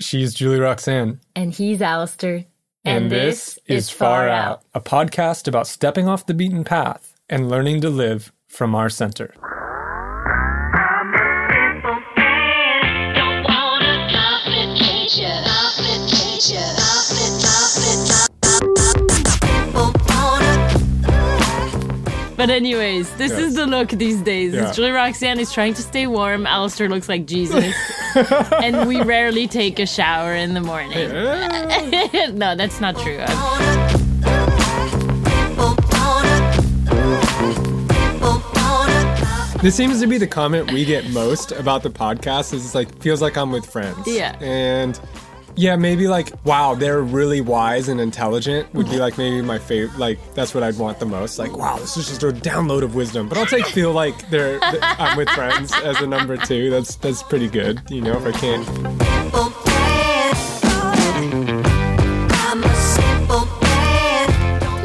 She's Julie Roxanne. And he's Alistair. And, this, is Far Out, a podcast about stepping off the beaten path and learning to live from our center. But anyways, this Yes. is the look these days. Yeah. Julie Roxanne is trying to stay warm. Alistair looks like Jesus. and we rarely take a shower in the morning. no, that's not true. I'm- This seems to be the comment we get most about the podcast is it's like feels like I'm with friends. Yeah. And yeah, maybe like wow, they're really wise and intelligent would be like maybe my favorite like that's what I'd want the most. Like wow, this is just a download of wisdom. But I'll take feel like they're th- I'm with friends as a number 2. That's that's pretty good, you know, if I can.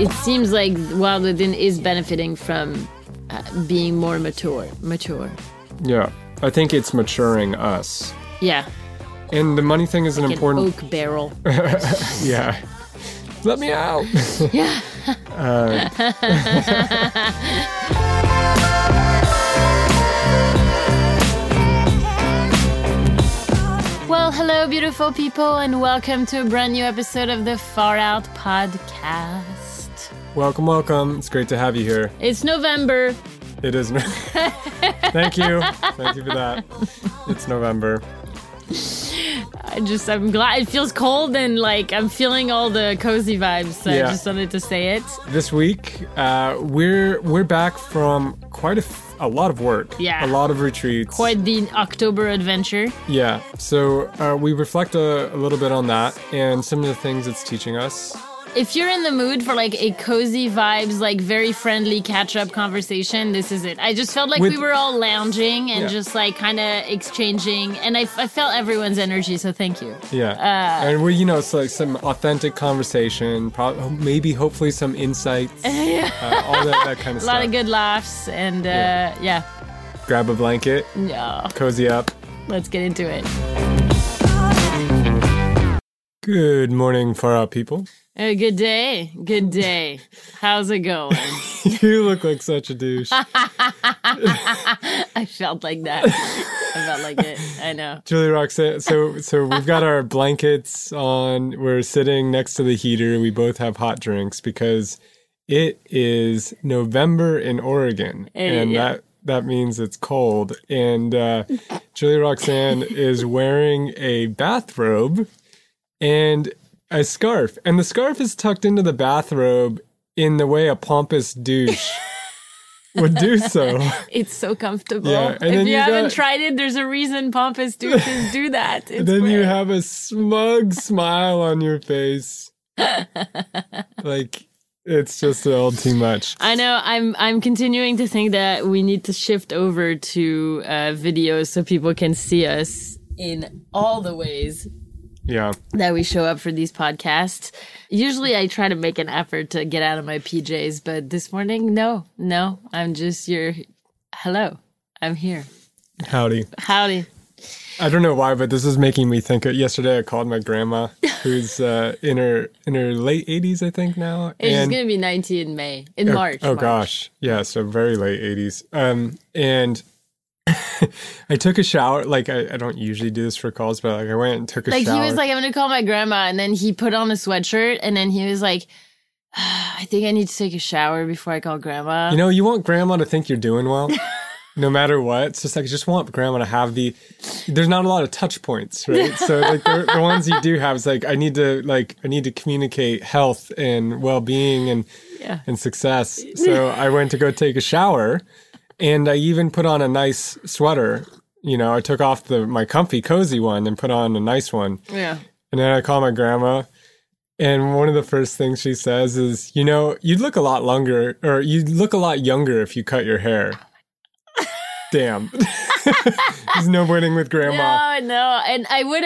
It seems like Wild Within is benefiting from uh, being more mature. Mature. Yeah. I think it's maturing us. Yeah. And the money thing is an An important oak barrel. yeah. Let me out. yeah. Uh. Well, hello, beautiful people, and welcome to a brand new episode of the Far Out Podcast. welcome, welcome. It's great to have you here. It's November. It is. Thank you. Thank you for that. It's November. I just, I'm glad it feels cold and like I'm feeling all the cozy vibes. So Yeah. I just wanted to say it. This week, uh, we're we're back from quite a, f- a lot of work. Yeah. A lot of retreats. Quite the October adventure. Yeah. So uh, we reflect a, a little bit on that and some of the things it's teaching us. If you're in the mood for like a cozy vibes, like very friendly catch up conversation, this is it. I just felt like With- we were all lounging and Yeah. just like kind of exchanging, and I, I felt everyone's energy, so thank you. Yeah. Uh, and we, you know, it's like some authentic conversation, maybe, hopefully, some insights, uh, all that, that kind of A stuff. A lot of good laughs, and uh, yeah. Grab a blanket, yeah, cozy up. let's get into it. Good morning, far out people. Uh, good day, good day. How's it going? you look like such a douche. I felt like that. I felt like it. I know. Julie Roxanne. So, so we've got our blankets on. We're sitting next to the heater. We both have hot drinks because it is November in Oregon, Eh, and yeah. that that means it's cold. And uh, Julie Roxanne is wearing a bathrobe and a scarf, and the scarf is tucked into the bathrobe in the way a pompous douche would do so. It's so comfortable. Yeah, and if you, you haven't got- tried it, there's a reason pompous douches do that. It's then you have a smug smile on your face. like it's just all too much. I know. I'm I'm continuing to think that we need to shift over to uh, videos so people can see us in all the ways Yeah. that we show up for these podcasts. Usually, I try to make an effort to get out of my PJs, but this morning, no, no. I'm just your hello. I'm here. Howdy. Howdy. I don't know why, but this is making me think of yesterday I called my grandma who's uh, in her in her late 80s I think now. And gonna be 90 in May, in oh, March. Oh March. gosh. Yeah, so very late 80s. Um and I took a shower. Like I, I don't usually do this for calls, but like I went and took a Like shower. Like he was like, I'm gonna call my grandma, and then he put on a sweatshirt, and then he was like, ah, I think I need to take a shower before I call grandma. You know, you want grandma to think you're doing well, no matter what. It's just like, I just want grandma to have the. There's not a lot of touch points, right? So like the, the ones you do have is like, I need to like, I need to communicate health and well being and Yeah. and success. So I went to go take a shower, and I even put on a nice sweater. You know, I took off the my comfy, cozy one and put on a nice one. yeah. And then I call my grandma, and one of the first things she says is, "You know, you'd look a lot longer, or you'd look a lot younger if you cut your hair." Damn, there's no winning with grandma. No, no, and I would.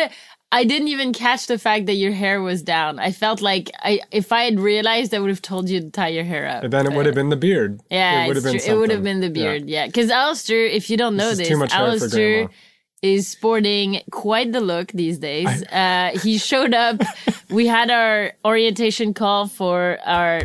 I didn't even catch the fact that your hair was down. I felt like I, if I had realized, I would have told you to tie your hair up. And then it would have been the beard. Yeah, it would have been. true. It would have something. been the Yeah. beard. Yeah, because Alistair, if you don't know is this, too much hair for Alistair is sporting quite the look these days. Uh, he showed up. we had our orientation call for our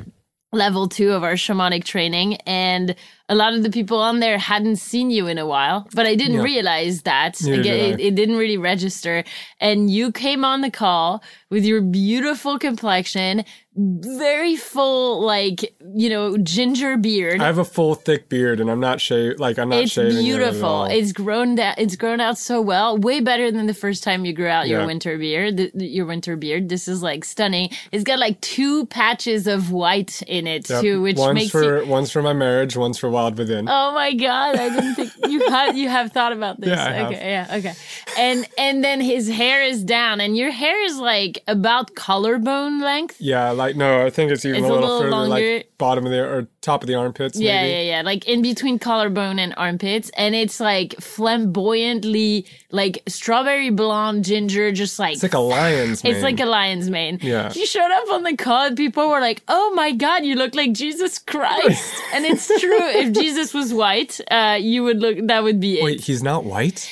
level two of our shamanic training, and a lot of the people on there hadn't seen you in a while, but I didn't Yeah. realize that. Again, did it, it didn't really register. And you came on the call with your beautiful complexion, very full, like, you know, ginger beard. I have a full thick beard and I'm not shaved. Like I'm not it's shaving it beautiful. all. It's grown da- it's grown out so well, way better than the first time you grew out your winter beard. The- your winter beard. This is like stunning. It's got like two patches of white in it Yep. too, which one's makes for you. one's for my marriage, one's for Wild Within. Oh my god! I didn't think you had you have thought about this. Yeah, have. okay, yeah, okay. And and then his hair is down, and your hair is like about collarbone length. Yeah, like no, I think it's even It's a a little, little further, longer. like bottom of the or top of the armpits. Yeah, maybe. yeah, yeah. Like in between collarbone and armpits. And it's like flamboyantly like strawberry blonde ginger, just like It's like a lion's mane. It's like a lion's mane. Yeah. She showed up on the call and people were like, oh my God, you look like Jesus Christ. and it's true. If Jesus was white, uh, you would look, that would be it. Wait, he's not white.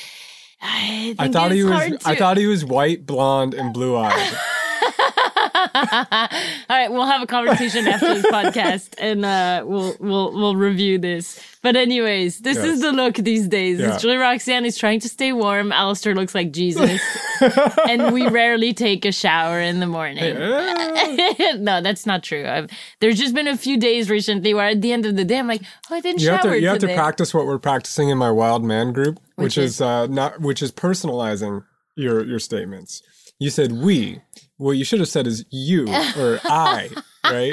I, I thought he was. hard I thought he was white, blonde, and blue eyed. All right, we'll have a conversation after this podcast, and uh, we'll we'll we'll review this. But anyways, this Yes. is the look these days. Yeah. Julie Roxanne is trying to stay warm. Alistair looks like Jesus, and we rarely take a shower in the morning. no, that's not true. I've, there's just been a few days recently where at the end of the day, I'm like, oh, I didn't You shower have to. You have to practice what we're practicing in my Wild Man group, which, Which is, is? uh, not. Which is personalizing your your statements. You said we. What you should have said is you or I. Right?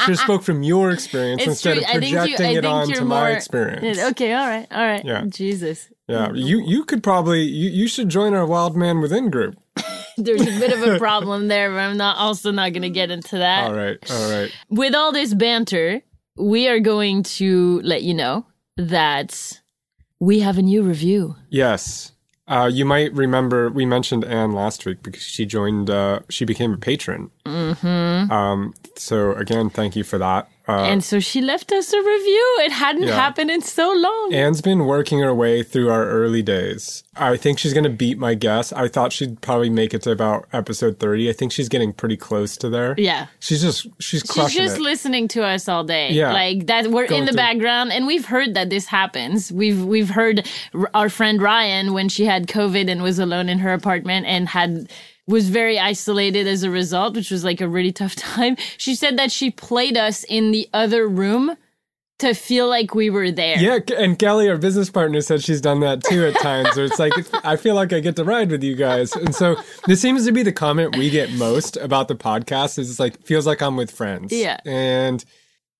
Should have spoke from your experience It's instead true. of think you- projecting it onto you're my experience. Okay, all right, all right. Yeah. Jesus. Yeah, you you could probably you, you should join our Wild Man Within group. There's a bit of a problem there, but I'm not also not going to get into that. All right, all right. with all this banter, we are going to let you know that we have a new review. Yes. Uh, you might remember we mentioned Anne last week because she joined. Uh, she became a patron. Mm-hmm. Um, so again, thank you for that. Uh, and so she left us a review. It hadn't Yeah. happened in so long. Anne's been working her way through our early days. I think she's going to beat my guess. I thought she'd probably make it to about episode 30. I think she's getting pretty close to there. yeah. She's just, she's She's just it. listening to us all day. Yeah. Like that we're Going in the through- background and we've heard that this happens. We've we've heard r- our friend Ryan when she had COVID and was alone in her apartment and had was very isolated as a result, which was like a really tough time. She said that she played us in the other room to feel like we were there. yeah, and Kelly, our business partner, said she's done that too at times. Where it's like I feel like I get to ride with you guys, and so this seems to be the comment we get most about the podcast. Is it's like feels like I'm with friends. Yeah. and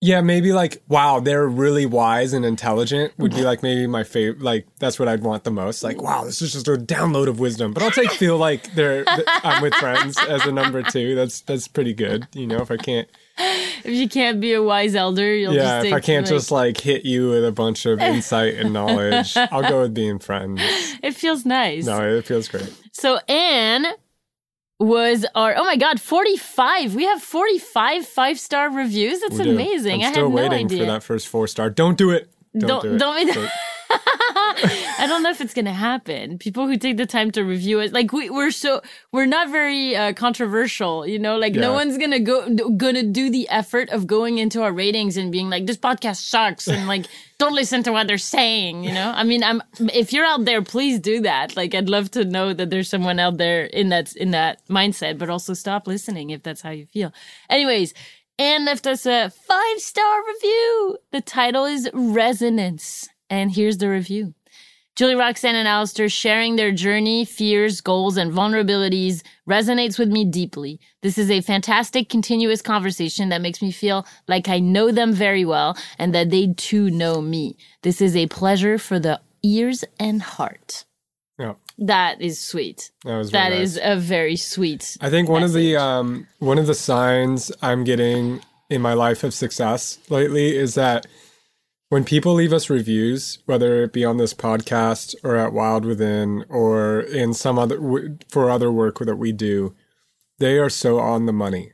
yeah, maybe like wow, they're really wise and intelligent would be mm-hmm. like maybe my favorite. Like that's what I'd want the most. Like wow, this is just a download of wisdom. But I'll take feel like they're th- I'm with friends as a number two. That's that's pretty good. You know, if I can't. If you can't be a wise elder, you'll Yeah, just if I can't like- just like hit you with a bunch of insight and knowledge, I'll go with being friends. it feels nice. No, it feels great. So Anne was our oh my god 45 we have 45 five star reviews that's amazing I'm i still had no waiting idea for that first four star. Don't do it. Don't, Don't- do it. don't Don't- i don't know if it's gonna happen. People who take the time to review it like we, we're so we're not very uh, controversial you know? Like no one's gonna go gonna do the effort of going into our ratings and being like this podcast sucks and like don't listen to what they're saying you know? I mean i'm if you're out there please do that. Like i'd love to know that there's someone out there in that in that mindset but also stop listening if that's how you feel. Anyways Anne left us a five star review. The title is Resonance. And here's the review. Julie Roxanne and Alistair sharing their journey, fears, goals, and vulnerabilities resonates with me deeply. This is a fantastic continuous conversation that makes me feel like I know them very well and that they too know me. This is a pleasure for the ears and heart. yeah, That is sweet. that was That nice. is a very sweet. I think one of the um, one of the signs I'm getting in my life of success lately is that when people leave us reviews, whether it be on this podcast or at Wild Within or in some other for other work that we do, they are so on the money.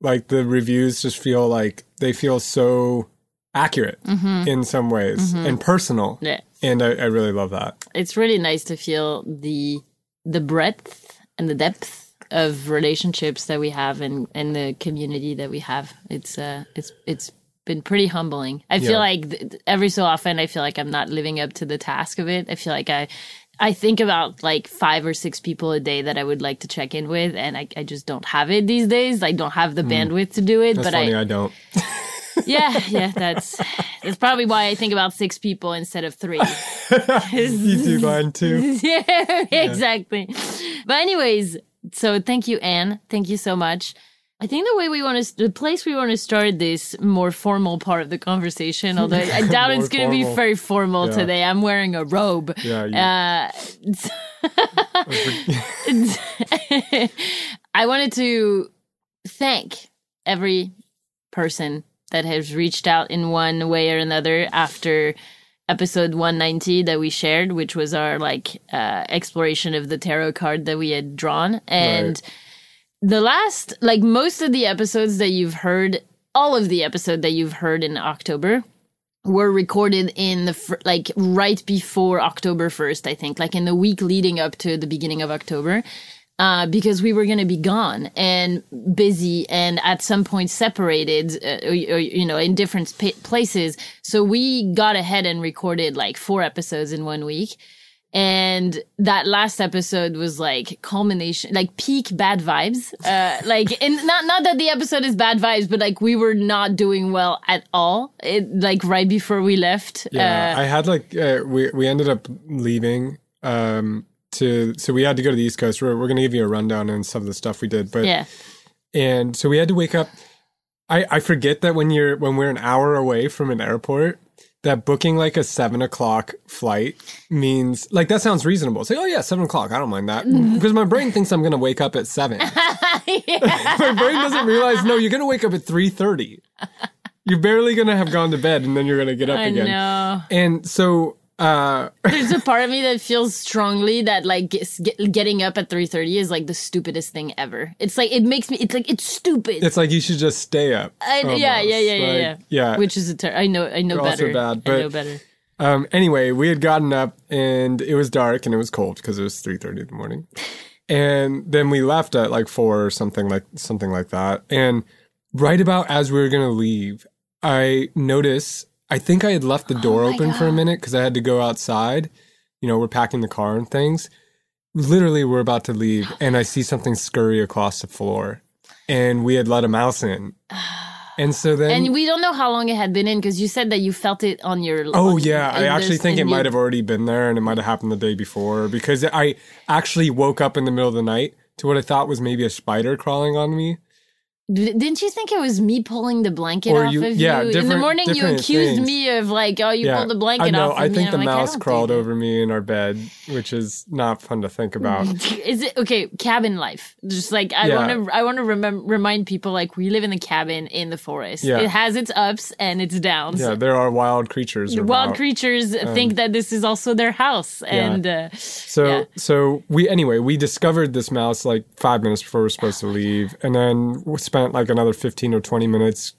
Like the reviews just feel like they feel so accurate in some ways and personal. Mm-hmm. Yeah. And I, I really love that. it's really nice to feel the the breadth and the depth of relationships that we have and and the community that we have. It's uh it's it's been pretty humbling. I feel Yeah. like th- every so often I feel like I'm not living up to the task of it. I feel like I I think about like five or six people a day that I would like to check in with, and I, I just don't have it these days. I don't have the mm. bandwidth to do it. That's but funny. I, I, don't. yeah, yeah, that's that's probably why I think about six people instead of three. You do mine too. yeah, exactly. But anyways, so thank you, Anne. Thank you so much. I think the way we want to, the place we want to start this more formal part of the conversation, although I doubt it's going to be very formal Yeah. today. I'm wearing a robe. Yeah. You, Uh, I wanted to thank every person that has reached out in one way or another after episode 190 that we shared, which was our like uh, exploration of the tarot card that we had drawn. And Right. The last, like most of the episodes that you've heard, all of the episode that you've heard in October were recorded in the fir- like right before October 1st, I think, like in the week leading up to the beginning of October. Uh, because we were going to be gone and busy and at some point separated, uh, or, or, you know, in different places. So we got ahead and recorded like four episodes in one week. And that last episode was like culmination, like peak bad vibes. Uh, like, and not, not that the episode is bad vibes, but like we were not doing well at all. It, like right before we left. yeah. Uh, I had like uh, we we ended up leaving. Um. To so we had to go to the East Coast. We're we're gonna give you a rundown on some of the stuff we did, but yeah. and so we had to wake up. I I forget that when you're when we're an hour away from an airport. That booking like a seven o'clock flight means like that sounds reasonable. Say, oh yeah, seven o'clock. I don't mind that mm-hmm. because my brain thinks I'm gonna wake up at seven. my brain doesn't realize no you're gonna wake up at 3.30 you're barely gonna have gone to bed and then you're gonna get up I again know. and so uh There's a part of me that feels strongly that like get, get- getting up at 3:30 is like the stupidest thing ever. It's like it makes me it's like it's stupid. it's like you should just stay up I, yeah, yeah, yeah, yeah, Like, yeah. yeah Which is a ter- I know I know You're also better. bad, I know better. um anyway we had gotten up and it was dark and it was cold because it was 3.30 in the morning and then we left at like four or something like something like that and right about as we were gonna leave i notice i think i had left the door Oh open for a minute because i had to go outside you know we're packing the car and things literally we're about to leave and i see something scurry across the floor and we had let a mouse in and so then And we don't know how long it had been in because you said that you felt it on your. Oh on- yeah, I actually this- think it in might have already been there, and it might have happened the day before because I actually woke up in the middle of the night to what I thought was maybe a spider crawling on me. Didn't you think it was me pulling the blanket Or off you- of yeah, you in the morning? You accused things. me of like, oh, you pulled the blanket I know. off. Of I think the like, mouse crawled over me in our bed, which is not fun to think about. Is it okay? Cabin life. Just like I Yeah. want to, I want to remem- remind people like we live in the cabin in the forest. Yeah. It has its ups and its downs. yeah, there are wild creatures. Wild about. creatures think that this is also their house, and uh, So Yeah. so we anyway we discovered this mouse like five minutes before we are supposed to leave, and then we spent like another fifteen or twenty minutes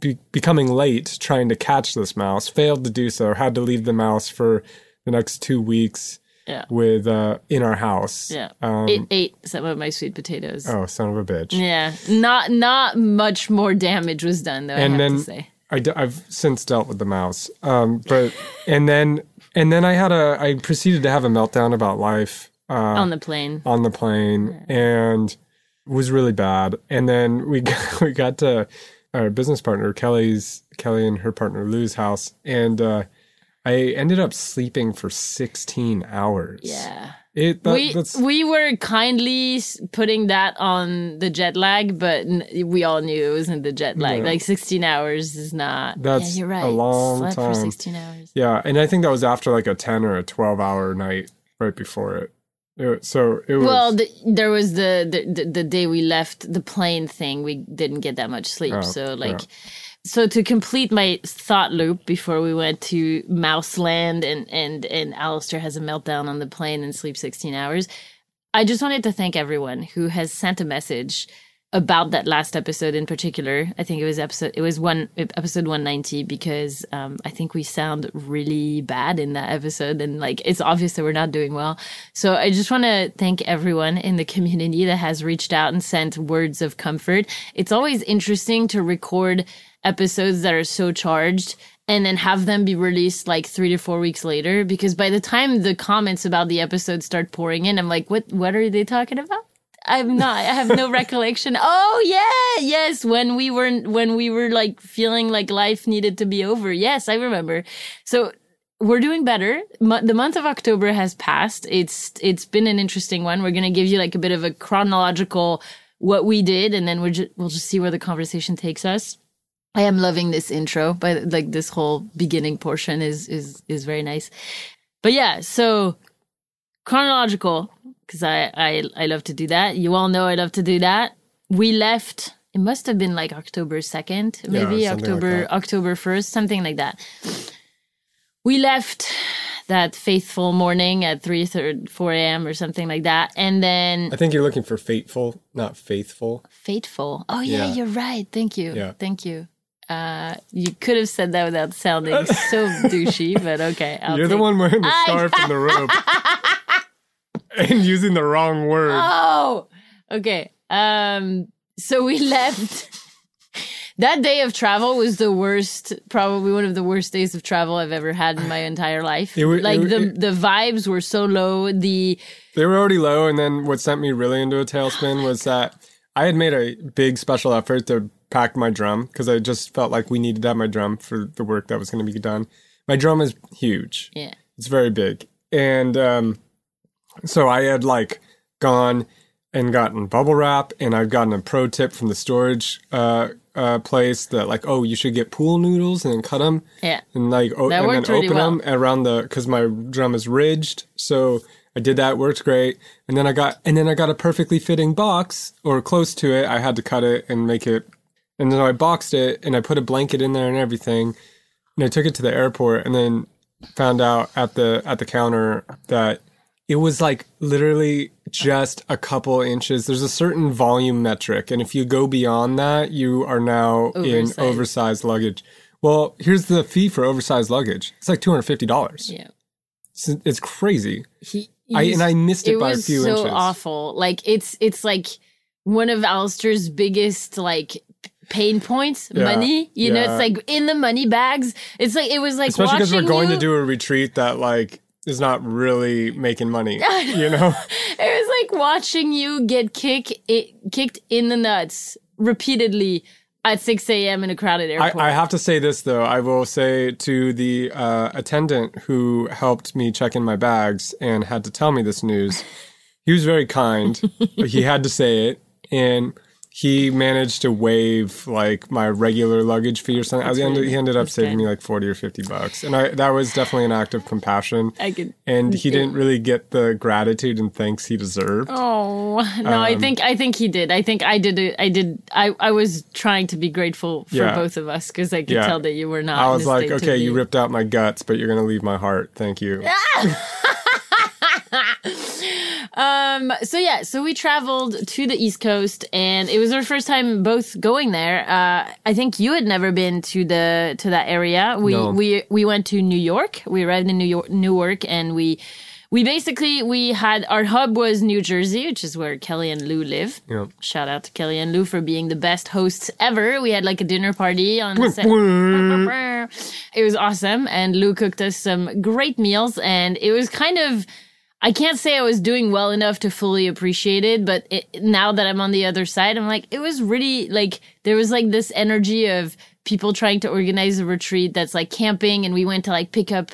be- becoming late trying to catch this mouse. Failed to do so. Had to leave the mouse for the next two weeks yeah, with uh in our house. yeah. Um, it ate some of my sweet potatoes. oh, son of a bitch. Yeah, not not much more damage was done though. I And have then to say. I d- I've since dealt with the mouse. Um, but and then and then I had a I proceeded to have a meltdown about life. Uh, on the plane. on the plane and it was really bad. And then we got, we got to our business partner Kelly's Kelly and her partner Lou's house, and uh, I ended up sleeping for sixteen hours. Yeah. it that, we we were kindly putting that on the jet lag, but we all knew it wasn't the jet lag. Yeah. Like 16 hours is not. That's yeah, you're a right. long Slept time. for 16 hours. yeah, and I think that was after like a ten or a twelve hour night right before it. So it was Well, the, there was the, the the day we left the plane thing. We didn't get that much sleep, Oh, so like. yeah. So to complete my thought loop before we went to Mouseland and and and Alistair has a meltdown on the plane and sleeps 16 hours, I just wanted to thank everyone who has sent a message about that last episode in particular. I think it was episode it was one episode 190 because um, I think we sound really bad in that episode and like it's obvious that we're not doing well. So I just want to thank everyone in the community that has reached out and sent words of comfort. It's always interesting to record episodes that are so charged and then have them be released like three to four weeks later because by the time the comments about the episode start pouring in i'm like what what are they talking about i'm not. I have no recollection. Oh yeah. Yes when we were when we were like feeling like life needed to be over. Yes i remember. So we're doing better. The month of october has passed. It's it's been an interesting one. We're to give you like a bit of a chronological what we did and then we're ju- we'll just see where the conversation takes us. I am loving this intro, but like this whole beginning portion is is is very nice. But yeah, so chronological because I, I I love to do that. You all know I love to do that. We left. It must have been like October second, maybe like October that. October first, something like that. We left that faithful morning at 3 4 a.m. or something like that. And then I think you're looking for fateful, not faithful. Fateful. Oh yeah, Yeah. you're right. Thank you. Yeah. Thank you. Uh, you could have said that without sounding so douchey, but okay. I'll you're the one wearing the scarf and the robe and using the wrong word. Oh, okay. Um, so we left. that day of travel was the worst, probably one of the worst days of travel I've ever had in my entire life. It wa- like it the it- the vibes were so low. The They were already low, and then what sent me really into a tailspin was that I had made a big special effort to pack my drum because I just felt like we needed to have my drum for the work that was going to be done. My drum is huge. yeah, It's very big. And um, so I had like gone and gotten bubble wrap, and I've gotten a pro tip from the storage uh, uh, place that like, oh, you should get pool noodles and then cut them yeah. and like o- and then really open well. them around the because my drum is ridged. So I did that, worked great. And then I got and then I got a perfectly fitting box or close to it. I had to cut it and make it. And then I boxed it and I put a blanket in there and everything. And I took it to the airport and then found out at the at the counter that it was like literally just a couple inches. There's a certain volume metric, and if you go beyond that, you are now in Oversized. oversized luggage. Well, here's the fee for oversized luggage. It's like two hundred fifty dollars. Yeah. It's, it's crazy. He, I- and I missed it by a was few so inches. awful. Like it's it's like one of Alistair's biggest like pain points. Yeah, Money, you know, it's like in the money bags. It's like it was like Especially because we're going you, to do a retreat that like is not really making money. you know? It was like watching you get kick it, kicked in the nuts repeatedly at 6 a.m. in a crowded I, airport. I have to say this though. I will say to the uh, attendant who helped me check in my bags and had to tell me this news, he was very kind. but he had to say it, and he managed to waive like my regular luggage fee or something. I really- he ended up saving me like forty or fifty bucks, and I that was definitely an act of compassion. I could. And he didn't really get the gratitude and thanks he deserved. Oh no! I Um, think I think he did. I think I did. I did. I I was trying to be grateful for Yeah. both of us because I could Yeah. tell that you were not. I was like, okay, you ripped out my guts, but you're gonna leave my heart. Thank you. Um. So yeah. So we traveled to the East Coast, and it was our first time both going there. Uh, I think you had never been to the to that area. We No. we we went to New York. We arrived in New York, Newark, and we. We basically we had our hub was New Jersey, which is where Kelly and Lou live. Yeah. Shout out to Kelly and Lou for being the best hosts ever. We had like a dinner party on the set. It was awesome. And Lou cooked us some great meals. And it was kind of, I can't say I was doing well enough to fully appreciate it. But it, now that I'm on the other side, I'm like, it was really like, there was like this energy of people trying to organize a retreat that's like camping. And we went to like pick up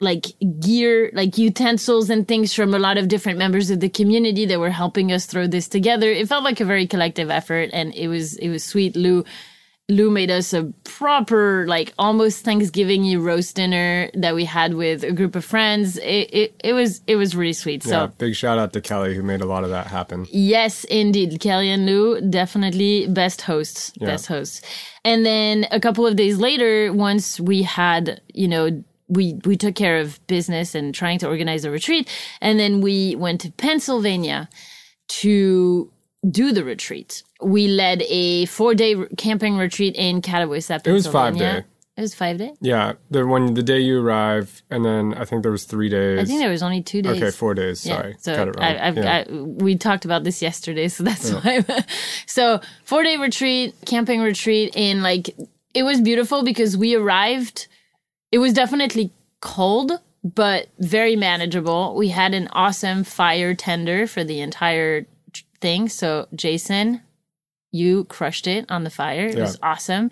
like gear, like utensils and things from a lot of different members of the community that were helping us throw this together. It felt like a very collective effort and it was, it was sweet. Lou, Lou made us a proper, like almost Thanksgiving roast dinner that we had with a group of friends. It, it, it was, it was really sweet. Yeah, So big shout out to Kelly who made a lot of that happen. Yes, indeed. Kelly and Lou, definitely best hosts. Best hosts. And then a couple of days later, once we had, you know, we, we took care of business and trying to organize a retreat. And then we went to Pennsylvania to do the retreat. We led a four day camping retreat in Catawissa, It was five day. It was five day. Yeah, the when the day you arrive, and then I think there was three days. I think there was only two days. okay, four days. Sorry, So got it wrong. I, Yeah. got, we talked about this yesterday, so that's why. so four day retreat, camping retreat in like it was beautiful because we arrived. It was definitely cold, but very manageable. We had an awesome fire tender for the entire thing. So Jason, you crushed it on the fire. It was awesome.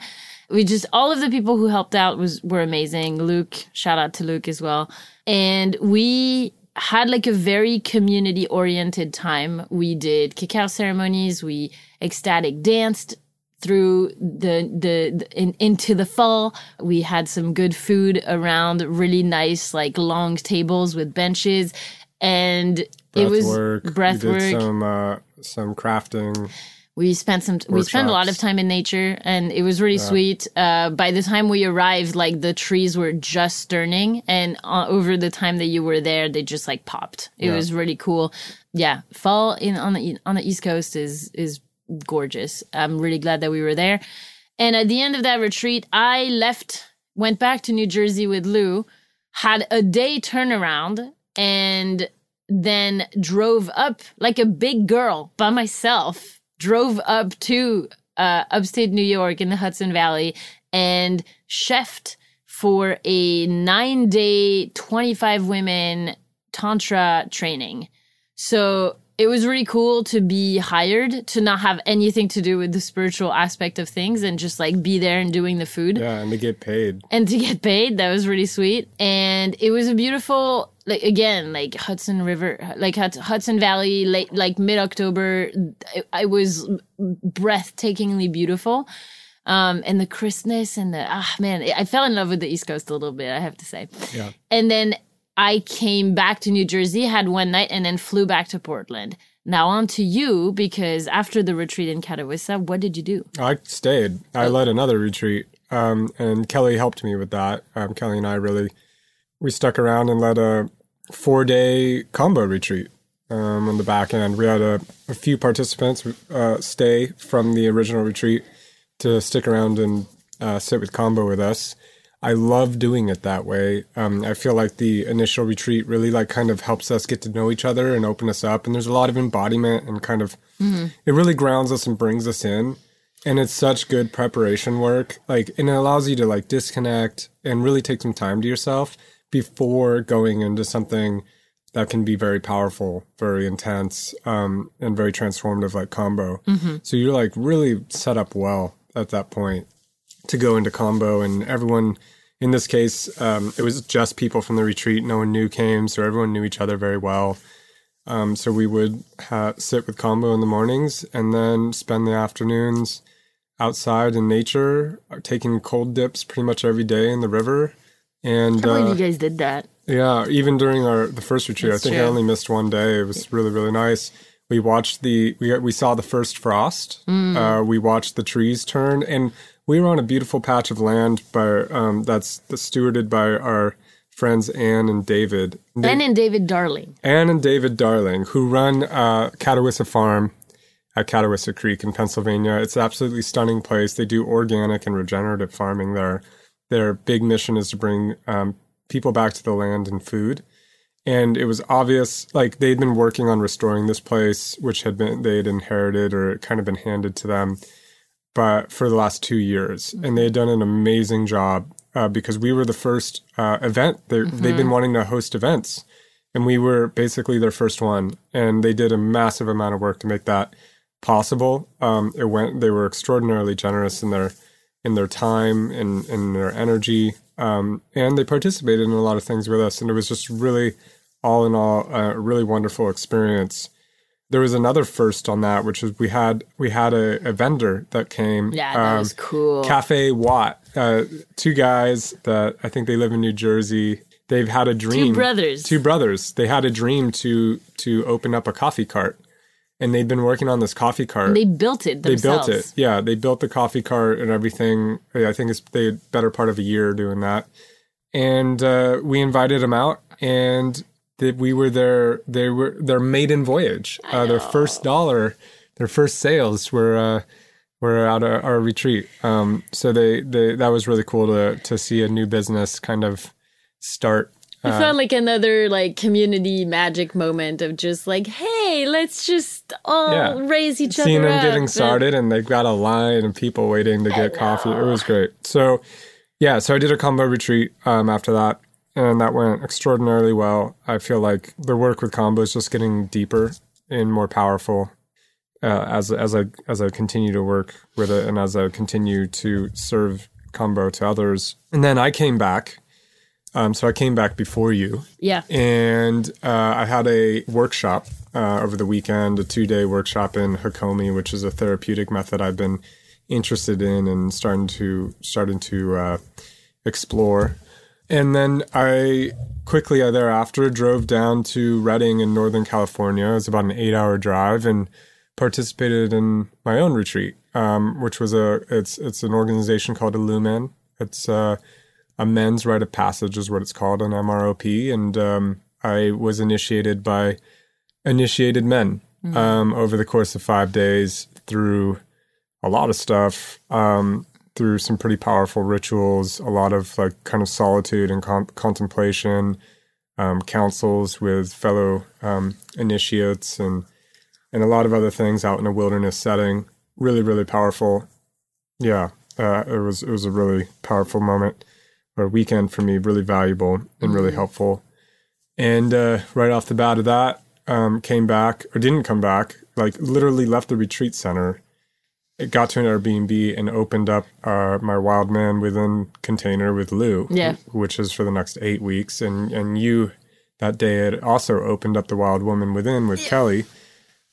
We just all of the people who helped out was were amazing. Luke, shout out to Luke as well. And we had like a very community oriented time. We did cacao ceremonies, we ecstatic danced through the the, the in, into the fall. We had some good food around, really nice like long tables with benches and it was work. breath we did work. Some uh, some crafting. We spent some. We spent a lot of time in nature, and it was really sweet. Uh, by the time we arrived, like the trees were just turning, and uh, over the time that you were there, they just like popped. It was really cool. Yeah, fall in on the on the East Coast is is gorgeous. I'm really glad that we were there. And at the end of that retreat, I left, went back to New Jersey with Lou, had a day turnaround, and then drove up like a big girl by myself, drove up to uh, upstate New York in the Hudson Valley and chefed for a nine day, 25 women Tantra training. So it was really cool to be hired, to not have anything to do with the spiritual aspect of things and just like be there and doing the food Yeah, and to get paid. and to get paid that was really sweet and it was a beautiful like again like hudson river like hudson valley late like mid-october it, it was breathtakingly beautiful um and the crispness and the ah man i fell in love with the east coast a little bit i have to say Yeah. and then i came back to new jersey had one night and then flew back to portland now on to you because after the retreat in Catawissa, what did you do? I stayed. Oh. I led another retreat, um, and Kelly helped me with that. Um, Kelly and I really we stuck around and led a four day Kambo retreat. Um, on the back end, we had a, a few participants uh, stay from the original retreat to stick around and uh, sit with Kambo with us. I love doing it that way. Um, I feel like the initial retreat really like kind of helps us get to know each other and open us up. And there's a lot of embodiment and kind of it really grounds us and brings us in. And it's such good preparation work. Like, and it allows you to like disconnect and really take some time to yourself before going into something that can be very powerful, very intense, um, and very transformative, like Kambo. So you're like really set up well at that point to go into Kambo, and everyone. In this case, um, it was just people from the retreat. No one new came, so everyone knew each other very well. Um, so we would ha- sit with Kambo in the mornings and then spend the afternoons outside in nature, uh, taking cold dips pretty much every day in the river. And I believe uh, you guys did that. yeah, even during our the first retreat, That's I think I only missed one day. It was really really nice. We watched the we we saw the first frost. Mm. Uh, we watched the trees turn, and we were on a beautiful patch of land by um, that's, that's stewarded by our friends Anne and David. They- Ben and David Darling. Anne and David Darling, who run uh, Catawissa Farm at Catawissa Creek in Pennsylvania. It's an absolutely stunning place. They do organic and regenerative farming there. Their big mission is to bring um, people back to the land and food. And it was obvious, like they'd been working on restoring this place, which had been they'd inherited or kind of been handed to them, but for the last two years, and they had done an amazing job uh, because we were the first uh, event. They, They've been wanting to host events, and we were basically their first one. And they did a massive amount of work to make that possible. Um, it went. They were extraordinarily generous in their in their time and in their energy, um, and they participated in a lot of things with us. And it was just really, all in all, a really wonderful experience. There was another first on that, which is we had we had a, a vendor that came. Yeah, that um, was cool. Cafe Watt. Uh, two guys that I think they live in New Jersey. They've had a dream. Two brothers. Two brothers. They had a dream to to open up a coffee cart, and they'd been working on this coffee cart. They built it They built it. Yeah, they built the coffee cart and everything. I think it's they had better part of a year doing that. And uh, we invited them out, and that we were their they were their maiden voyage. Uh, their first dollar their first sales were uh, were at our, our retreat. Um, so they, they that was really cool to to see a new business kind of start. It felt like another like community magic moment of just like, hey, let's just all Yeah. raise each Seeing other Seeing them getting started, and they've got a line of people waiting to get coffee. It was great. So, yeah, so I did a Kambo retreat um, after that, and that went extraordinarily well. I feel like the work with Kambo is just getting deeper and more powerful uh, as as I as I continue to work with it, and as I continue to serve Kambo to others. And then I came back. Um, so I came back before you, Yeah. and uh, I had a workshop uh, over the weekend, a two day workshop in Hakomi, which is a therapeutic method I've been interested in and starting to starting to uh, explore. And then I quickly uh, thereafter drove down to Redding in Northern California. It was about an eight hour drive and participated in my own retreat, um, which was a it's it's an organization called Illuman. It's uh, a men's rite of passage is what it's called an MROP, and um, I was initiated by initiated men um, over the course of five days through a lot of stuff, um, through some pretty powerful rituals, a lot of like kind of solitude and con- contemplation, um, councils with fellow um, initiates, and and a lot of other things out in a wilderness setting. Really, really powerful. Yeah, uh, it was it was a really powerful moment or weekend for me, really valuable and really helpful. And uh, right off the bat of that, um, came back or didn't come back, like literally left the retreat center. It got to an Airbnb and opened up uh, my Wild Man Within container with Lou, Yeah. which is for the next eight weeks. And and you that day had also opened up the Wild Woman Within with Kelly.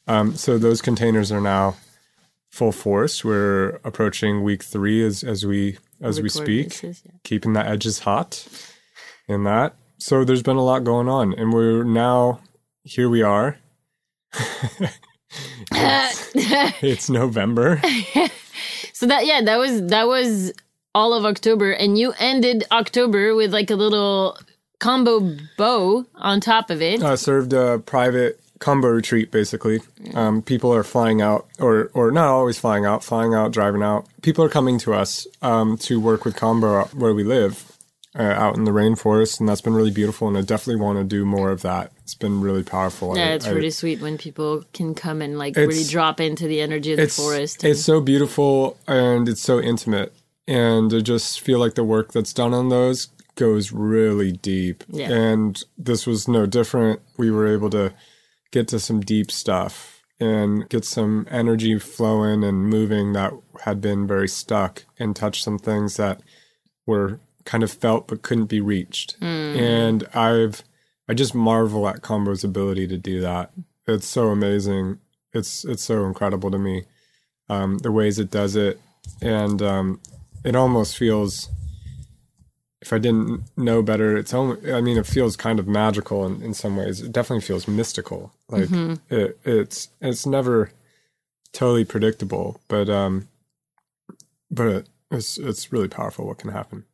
Um, so those containers are now full force. We're approaching week three as as we as we speak yeah. keeping the edges hot in that. So there's been a lot going on, and we're now here. We are. it's, it's November. So that yeah, that was that was all of October, and you ended October with like a little Kambo bow on top of it. I served a private Kambo retreat. Basically, um, people are flying out, or or not always flying out, flying out, driving out. People are coming to us um, to work with Kambo where we live. Uh, out in the rainforest, and that's been really beautiful. And I definitely want to do more of that. It's been really powerful. yeah, I- it's I- really sweet when people can come and like really drop into the energy of the forest. It's so beautiful and it's so intimate. And I just feel like the work that's done on those goes really deep. Yeah. And this was no different. We were able to get to some deep stuff and get some energy flowing and moving that had been very stuck and touch some things that were kind of felt but couldn't be reached. And I've I just marvel at Kambo's ability to do that. It's so amazing. It's it's so incredible to me. Um, the ways it does it, and um, it almost feels. If I didn't know better, it's only. I mean, it feels kind of magical in, in some ways. It definitely feels mystical. Like it, it's it's never totally predictable, but um, but it's it's really powerful. What can happen?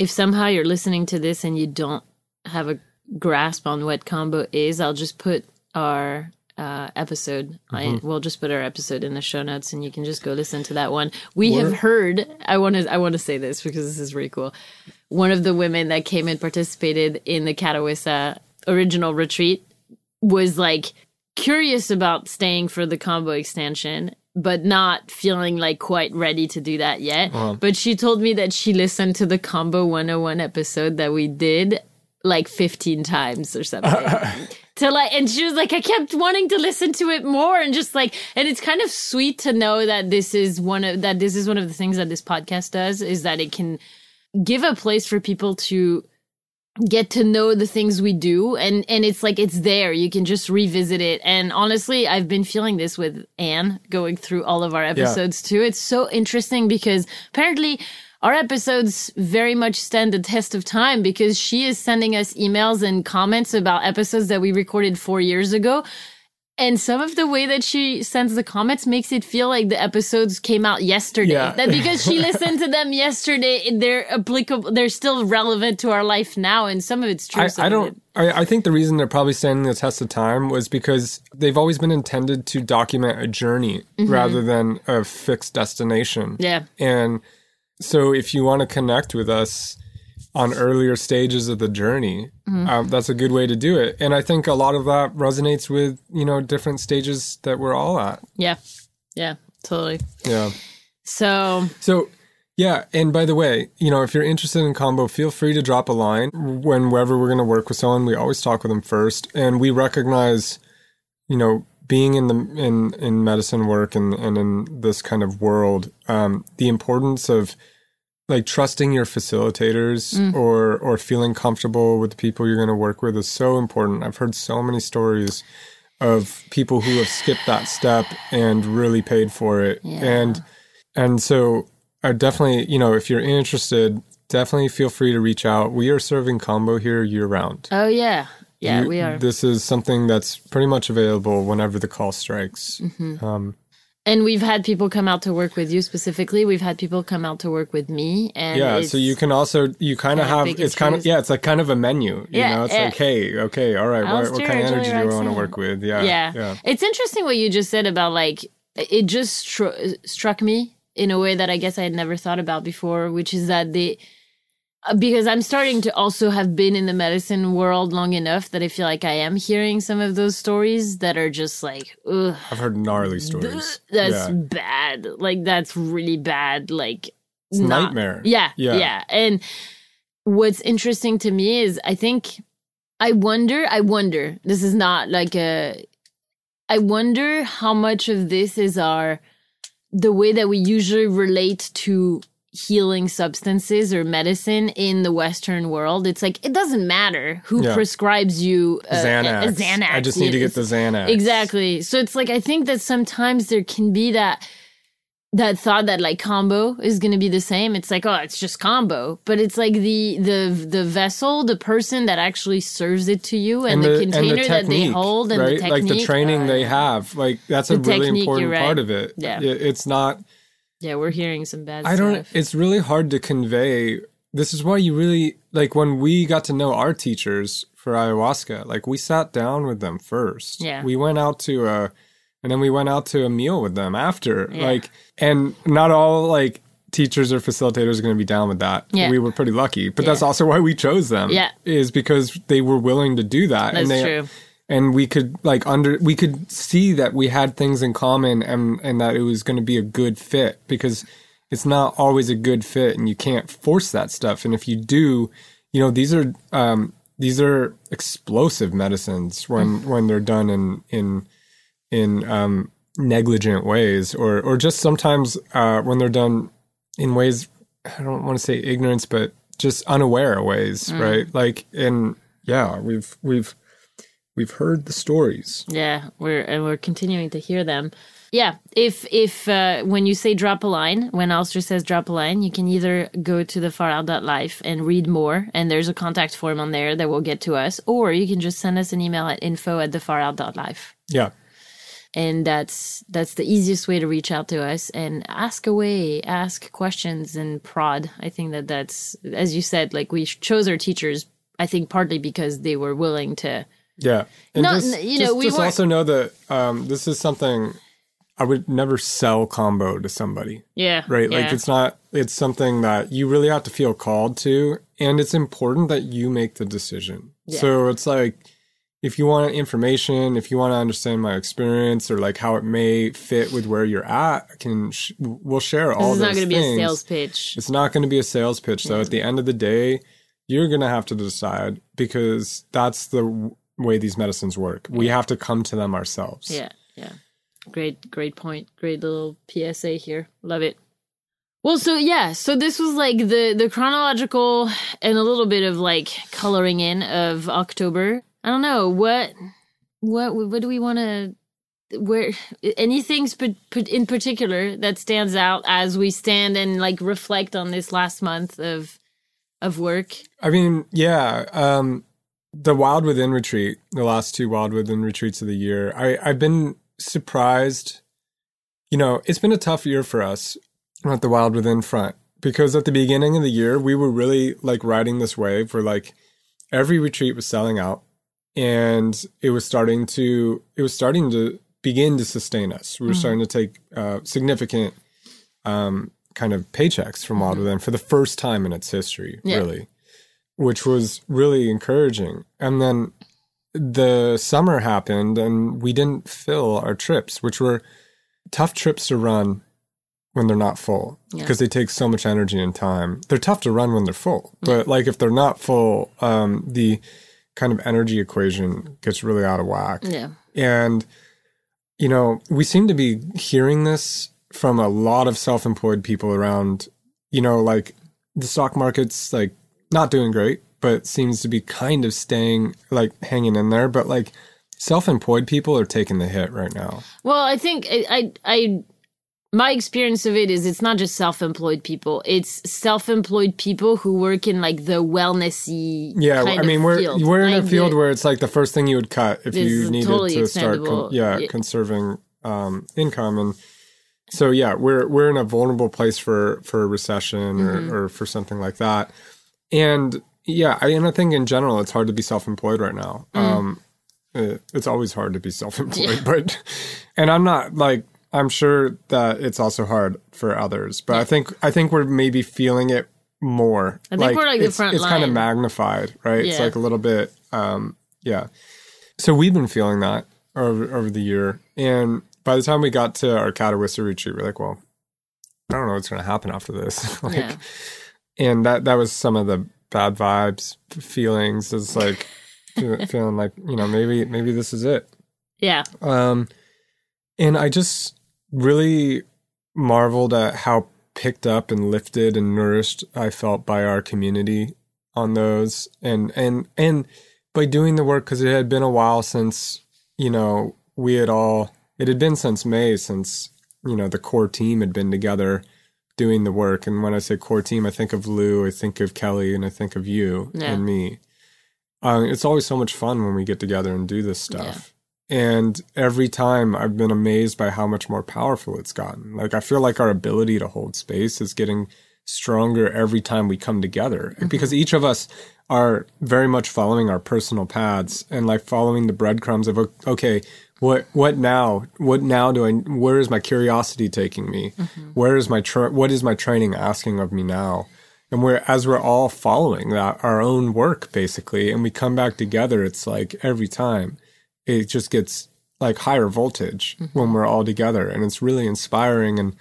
if somehow you're listening to this and you don't have a grasp on what Kambo is, I'll just put our uh, episode. I, we'll just put our episode in the show notes, and you can just go listen to that one. We have heard. I want to. I want to say this because this is really cool. One of the women that came and participated in the Catawissa original retreat was like curious about staying for the Kambo extension but not feeling like quite ready to do that yet but she told me that she listened to the Kambo 101 episode that we did like 15 times or something to like and she was like i kept wanting to listen to it more and just like and it's kind of sweet to know that this is one of that this is one of the things that this podcast does is that it can give a place for people to get to know the things we do. And and it's like it's there. You can just revisit it. And honestly i've been feeling this with anne going through all of our episodes too. It's so interesting because apparently our episodes very much stand the test of time because she is sending us emails and comments about episodes that we recorded four years ago And some of the way that she sends the comments makes it feel like the episodes came out yesterday. Yeah. That because she listened to them yesterday, they're applicable. They're still relevant to our life now, and some of it's true. I, I don't. I, I think the reason they're probably standing the test of time was because they've always been intended to document a journey mm-hmm. rather than a fixed destination. Yeah. And so, if you want to connect with us on earlier stages of the journey, um, that's a good way to do it. And I think a lot of that resonates with you know different stages that we're all at. Yeah. Yeah. Totally. Yeah. So So, yeah, and by the way, you know, if you're interested in Kambo, feel free to drop a line whenever we're going to work with someone. We always talk with them first, and we recognize, you know, being in the in in medicine work and and in this kind of world, um, the importance of like trusting your facilitators or or feeling comfortable with the people you're going to work with is so important. I've heard so many stories of people who have skipped that step and really paid for it. Yeah. And and so I definitely, you know, if you're interested, definitely feel free to reach out. We are serving Kambo here year round. oh yeah. Yeah, You- we are. This is something that's pretty much available whenever the call strikes. Mm-hmm. Um, And we've had people come out to work with you specifically. We've had people come out to work with me. And yeah, so you can also you kind of have it's kind of yeah, it's like kind of a menu. You Yeah, know, it's yeah. like hey, okay, all right, what, what kind of energy do you want to work with? Yeah, yeah. yeah. It's interesting what you just said about like it just stru- struck me in a way that I guess I had never thought about before, which is that they Uh, because I'm starting to also have been in the medicine world long enough that I feel like I am hearing some of those stories that are just like, ugh, I've heard gnarly stories. that's yeah. bad. Like that's really bad. Like It's not- nightmare. Yeah, Yeah. yeah, And what's interesting to me is I think I wonder, I wonder. This is not like a I wonder how much of this is our the way that we usually relate to healing substances or medicine in the western world it's like it doesn't matter who Yeah. prescribes you a, a- Xanax. a Xanax. I just need to get the Xanax. Exactly. So it's like I think that sometimes there can be that that thought that like Kambo is going to be the same. It's like oh, it's just Kambo, but it's like the the the vessel, the person that actually serves it to you, and, the, container that they hold, and right? the technique. like the training uh, they have. Like that's a really important part of it. Yeah. It- it's not. Yeah, we're hearing some bad I don't. stuff. It's really hard to convey. This is why you really like when we got to know our teachers for ayahuasca. Like we sat down with them first. Yeah. We went out to a, and then we went out to a meal with them after. Yeah. Like, and not all like teachers or facilitators are going to be down with that. Yeah. We were pretty lucky, but that's also why we chose them. Yeah. Is because they were willing to do that. That's and they, true. And we could like under we could see that we had things in common and and that it was going to be a good fit because it's not always a good fit and you can't force that stuff. And if you do you know these are um these are explosive medicines when when they're done in in in um negligent ways or or just sometimes uh when they're done in ways I don't want to say ignorance but just unaware ways right? Like in yeah we've we've we've heard the stories Yeah, we're and we're continuing to hear them. Yeah, if if uh, when you say drop a line, when Alistair says drop a line, you can either go to the farout.life and read more, and there's a contact form on there that will get to us, or you can just send us an email at info at thefarout.life. yeah And that's that's the easiest way to reach out to us and ask away, ask questions and prod. I think that that's as you said, like we chose our teachers. I think partly because they were willing to. Yeah, and No, just, you know, just, we just also know that um, this is something I would never sell Kambo to somebody, Yeah. right? Like yeah. it's not. It's something that you really have to feel called to, and it's important that you make the decision. So it's like if you want information, if you want to understand my experience or like how it may fit with where you're at, I can sh- we'll share all This is not going to be a sales pitch. It's not going to be a sales pitch, though. At the end of the day, you're going to have to decide because that's the way these medicines work. We have to come to them ourselves. Yeah, yeah. Great, great point. Great little PSA here. Love it. Well, so yeah, so this was like the the chronological and a little bit of like coloring in of October. I don't know what what what do we want to where anything in particular that stands out as we stand and like reflect on this last month of of work. I mean, yeah. Um, the Wild Within retreat, the last two Wild Within retreats of the year, I, I've been surprised. You know, it's been a tough year for us at the Wild Within front because at the beginning of the year, we were really like riding this wave where like every retreat was selling out and it was starting to, it was starting to begin to sustain us. We were Mm-hmm. starting to take uh, significant um, kind of paychecks from Wild Within for the first time in its history, Mm-hmm. Yeah. really, which was really encouraging. And then the summer happened and we didn't fill our trips, which were tough trips to run when they're not full Yeah. because they take so much energy and time. They're tough to run when they're full, but like if they're not full, um, the kind of energy equation gets really out of whack. Yeah. And, you know, we seem to be hearing this from a lot of self employed people around, you know, like the stock market's like not doing great, but seems to be kind of staying like hanging in there. But like self employed people are taking the hit right now. Well, I think I, I, I, my experience of it is it's not just self-employed people; it's self-employed people who work in like the wellnessy. Yeah, I mean, we're field. we're in a field the- where it's like the first thing you would cut if you needed totally to start, con- yeah, Yeah. conserving um, income, and so yeah, we're we're in a vulnerable place for for a recession Mm-hmm. or, or for something like that, and yeah, I, and I think in general it's hard to be self-employed right now. Mm. Um, it, it's always hard to be self-employed, but and I'm not like I'm sure that it's also hard for others, but I think I think we're maybe feeling it more. I think we're, like, the it's, front It's kind of magnified, right? It's like a little bit, um, yeah. So we've been feeling that over over the year, and by the time we got to our Catawissa retreat, we're like, well, I don't know what's going to happen after this. like, Yeah. And that that was some of the bad vibes, feelings. It's like feeling like you know maybe maybe this is it. Yeah, Um, and I just really marveled at how picked up and lifted and nourished I felt by our community on those, and and and by doing the work because it had been a while since you know we had all. It had been since May since you know the core team had been together doing the work. And when I say core team, I think of Lou, I think of Kelly, and I think of you Yeah. and me. Um, it's always so much fun when we get together and do this stuff. Yeah. And every time I've been amazed by how much more powerful it's gotten. Like I feel like our ability to hold space is getting stronger every time we come together because each of us are very much following our personal paths and like following the breadcrumbs of okay what what now? What now do i where is my curiosity taking me? Mm-hmm. Where is my tra- what is my training asking of me now? And we're as we're all following that our own work basically and we come back together it's like every time it just gets like higher voltage mm-hmm. when we're all together and it's really inspiring and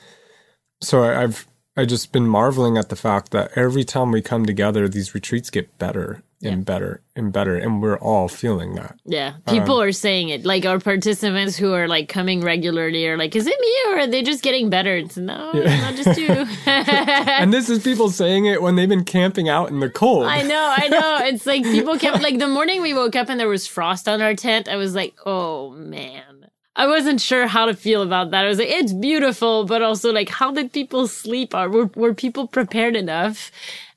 so I, i've i just been marveling at the fact that every time we come together these retreats get better and better and better and we're all feeling that yeah. People Um, are saying it. Like our participants who are like coming regularly are like, "Is it me or are they just getting better?" It's no, it's not just you. and this is people saying it when they've been camping out in the cold I know, I know. It's like people kept like the morning we woke up and there was frost on our tent. I was like, oh man. I wasn't sure how to feel about that. I was like, it's beautiful, but also like, how did people sleep? Are were, were people prepared enough?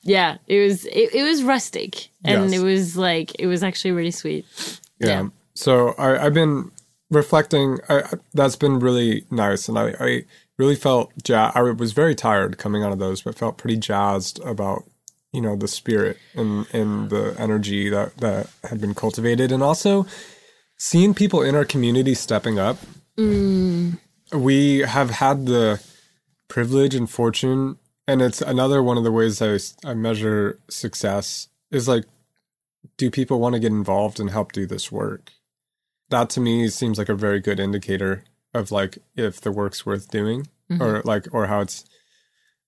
Yeah, it was it, it was rustic, and Yes. it was like it was actually really sweet. Yeah. Yeah. So I, I've been reflecting. I, that's been really nice, and I, I really felt. Ja- I was very tired coming out of those, but felt pretty jazzed about you know the spirit and and the energy that that had been cultivated, and also seeing people in our community stepping up. Mm. We have had the privilege and fortune, and it's another one of the ways I, I measure success is like do people want to get involved and help do this work? That to me seems like a very good indicator of like if the work's worth doing or like or how it's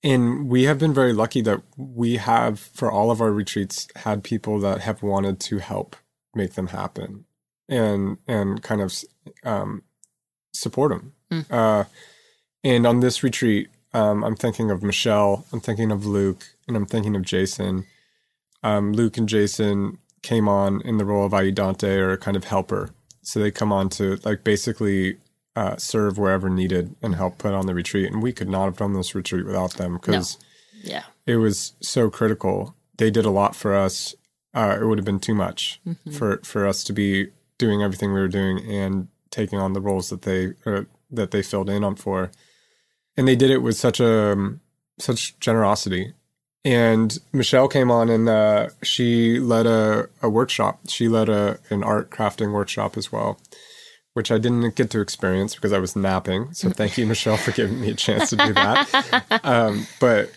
and we have been very lucky that we have for all of our retreats had people that have wanted to help make them happen and and kind of um support them uh and on this retreat um i'm thinking of michelle i'm thinking of luke and i'm thinking of jason um, Luke and Jason came on in the role of Ayudante or a kind of helper. So they come on to like basically uh, serve wherever needed and help put on the retreat. And we could not have done this retreat without them because Yeah, it was so critical. They did a lot for us. uh, it would have been too much for for us to be doing everything we were doing and taking on the roles that they uh, that they filled in on for, and they did it with such a um, such generosity. And Michelle came on and uh, she led a, a workshop. She led a an art crafting workshop as well, which I didn't get to experience because I was napping. So thank you, Michelle, for giving me a chance to do that. um, but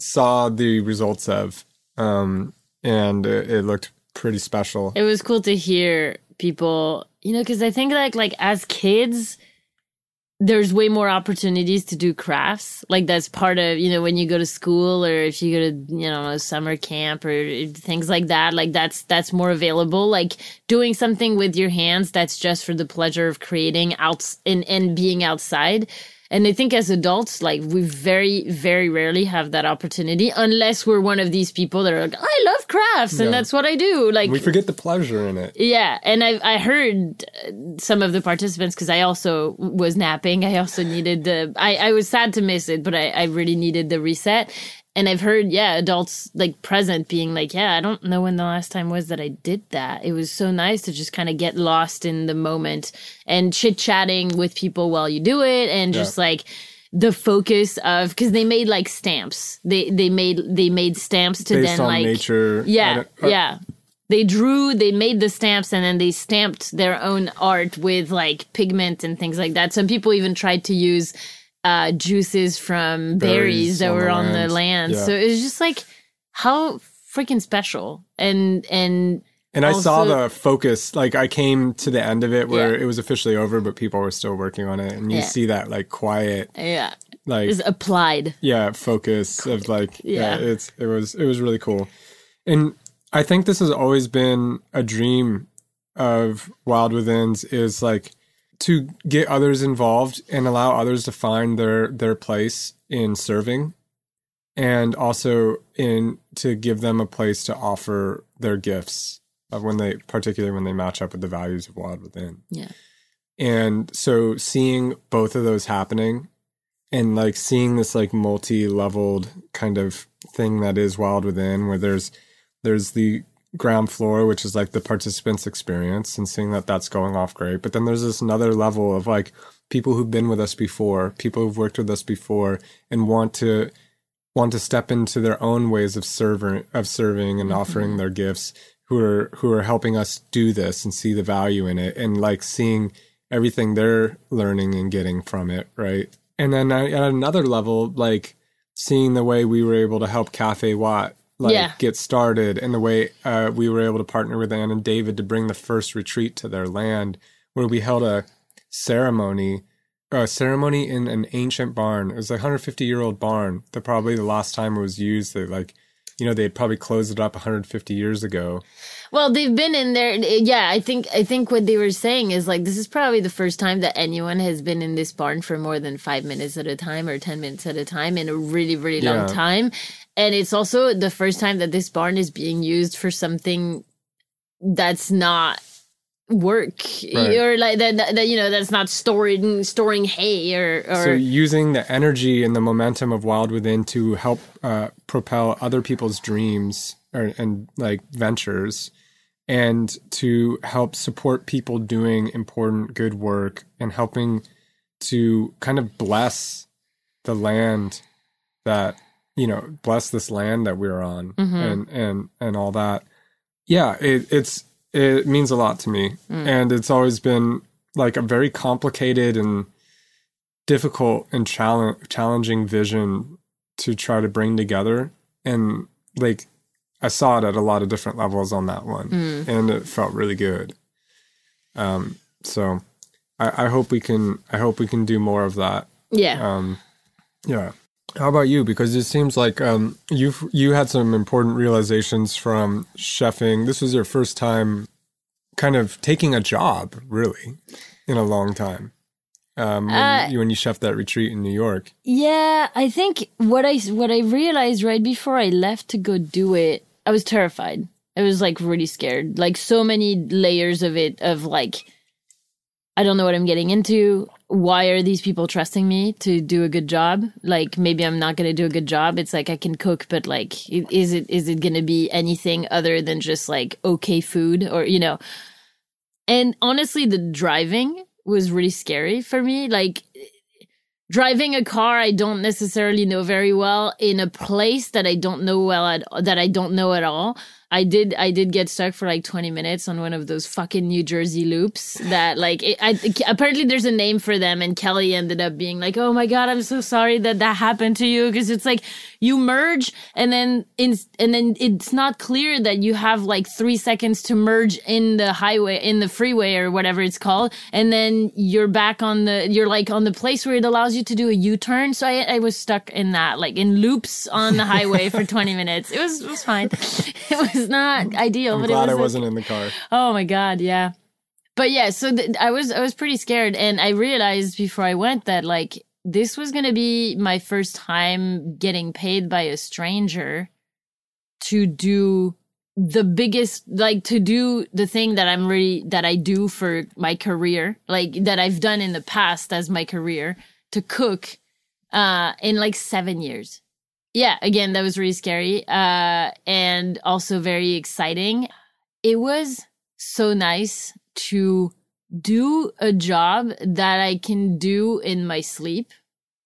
saw the results of, um, and it, it looked pretty special. It was cool to hear people, you know, because I think like like as kids, there's way more opportunities to do crafts. Like that's part of you know when you go to school or if you go to you know summer camp or things like that. Like that's that's more available. Like doing something with your hands that's just for the pleasure of creating out and and being outside. And I think as adults, like we very, very rarely have that opportunity unless we're one of these people that are like, I love crafts and Yeah. that's what I do. Like We forget the pleasure in it. yeah, and I I heard uh, some of the participants because I also was napping. I also needed the. I I was sad to miss it, but I I really needed the reset. And I've heard yeah adults like present being like yeah I don't know when the last time was that I did that. It was so nice to just kind of get lost in the moment and chit chatting with people while you do it and just like the focus of because they made like stamps. They they made they made stamps to Based then like nature. Yeah, uh, yeah. They drew, they made the stamps, and then they stamped their own art with like pigment and things like that. Some people even tried to use uh, juices from berries, Berries that on were the on the land. Yeah. So it was just like how freaking special. And and And I saw the focus, like I came to the end of it where Yeah. it was officially over, but people were still working on it. And you Yeah. see that like quiet, yeah, like is applied. yeah, focus of like yeah. Yeah. it's it was it was really cool. And I think this has always been a dream of Wild Within's is like to get others involved and allow others to find their their place in serving and also in to give them a place to offer their gifts of when they particularly when they match up with the values of Wild Within. Yeah. And so seeing both of those happening and like seeing this like multi-leveled kind of thing that is Wild Within where there's there's the ground floor which is like the participants experience and seeing that that's going off great. But then there's this another level of like people who've been with us before people who've worked with us before and want to want to step into their own ways of serving of serving and mm-hmm. offering their gifts who are who are helping us do this and see the value in it and like seeing everything they're learning and getting from it right? And then at another level like seeing the way we were able to help cafe watt like Yeah. get started and the way uh, we were able to partner with ann and david to bring the first retreat to their land where we held a ceremony a ceremony in an ancient barn. It was a 150 year old barn. That probably the last time it was used. They like, you know, they probably closed it up 150 years ago. Well, they've been in there. Yeah, I think I think what they were saying is like this is probably the first time that anyone has been in this barn for more than five minutes at a time or ten minutes at a time in a really really long time, and it's also the first time that this barn is being used for something that's not work Right. or like that, that, that, you know that's not storing storing hay or or So using the energy and the momentum of Wild Within to help uh, propel other people's dreams or, and like ventures, and to help support people doing important good work and helping to kind of bless the land that you know bless this land that we're on mm-hmm. and and and all that. Yeah it, it's it means a lot to me. Mm. And it's always been like a very complicated and difficult and challenge, challenging vision to try to bring together. And like i saw it at a lot of different levels on that one and it felt really good. Um so I, I hope we can i hope we can do more of that. Yeah. Um yeah. How about you? Because it seems like um you've you had some important realizations from chefing. This was your first time kind of taking a job really in a long time. Um when, Uh, you, when you chefed that retreat in new york. Yeah, I think what I what I realized right before I left to go do it, I was terrified. I was like really scared. Like so many layers of it of like I don't know what I'm getting into. Why are these people trusting me to do a good job? Like maybe I'm not going to do a good job. It's like I can cook, but like is it is it going to be anything other than just like okay food or you know? And honestly, the driving was really scary for me. Like driving a car I don't necessarily know very well in a place that I don't know well at that I don't know at all. I did I did get stuck for like 20 minutes on one of those fucking New Jersey loops that like it, I apparently there's a name for them and Kelly ended up being like, "Oh my god, I'm so sorry that that happened to you" because it's like you merge and then in and then it's not clear that you have like 3 seconds to merge in the highway in the freeway or whatever it's called and then you're back on the you're like on the place where it allows you to do a U-turn. So I I was stuck in that like in loops on the highway for 20 minutes. It was it was fine. It was not ideal, I'm but glad it I was wasn't in the car. Oh my god, yeah. But yeah, so th- I was I was pretty scared, and I realized before I went that like this was gonna be my first time getting paid by a stranger to do the biggest like to do the thing that I'm really that I do for my career, like that I've done in the past as my career to cook uh in like 7 years. Yeah, again, that was really scary uh and also very exciting. It was so nice to do a job that I can do in my sleep.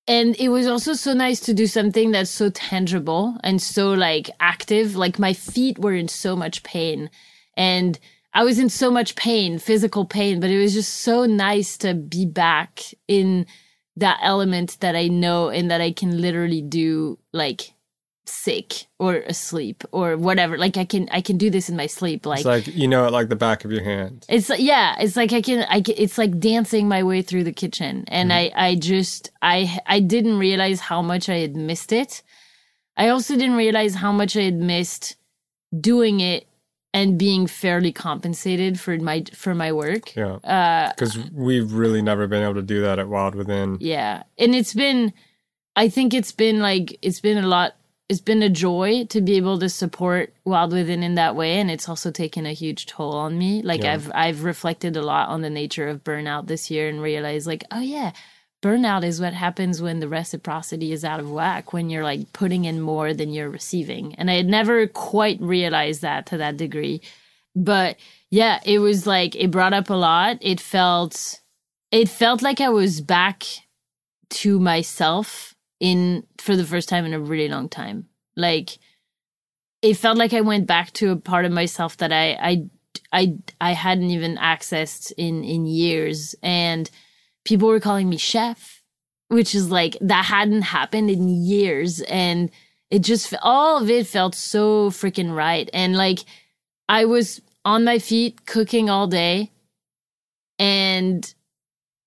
And it was also so nice to do something that's so tangible and so like active. Like my feet were in so much pain and I was in so much pain, physical pain, but it was just so nice to be back in that element that I know and that I can literally do like sick or asleep or whatever. Like I can I can do this in my sleep. Like It's like you know it like the back of your hand. it's like yeah, it's like I can I can, it's like dancing my way through the kitchen and mm-hmm. I I just I I didn't realize how much I had missed it. I also didn't realize how much I had missed doing it and being fairly compensated for my for my work. Yeah. Uh Because we've really never been able to do that at Wild Within. yeah. And it's been I think it's been like it's been a lot it's been a joy to be able to support Wild Within in that way and it's also taken a huge toll on me. Like Yeah. I've I've reflected a lot on the nature of burnout this year and realized like, oh yeah, burnout is what happens when the reciprocity is out of whack, when you're like putting in more than you're receiving. And I had never quite realized that to that degree. But yeah, it was like it brought up a lot. It felt it felt like I was back to myself in for the first time in a really long time. Like it felt like I went back to a part of myself that I I I I hadn't even accessed in in years and people were calling me chef which is like that hadn't happened in years and it just all of it felt so freaking right and like I was on my feet cooking all day and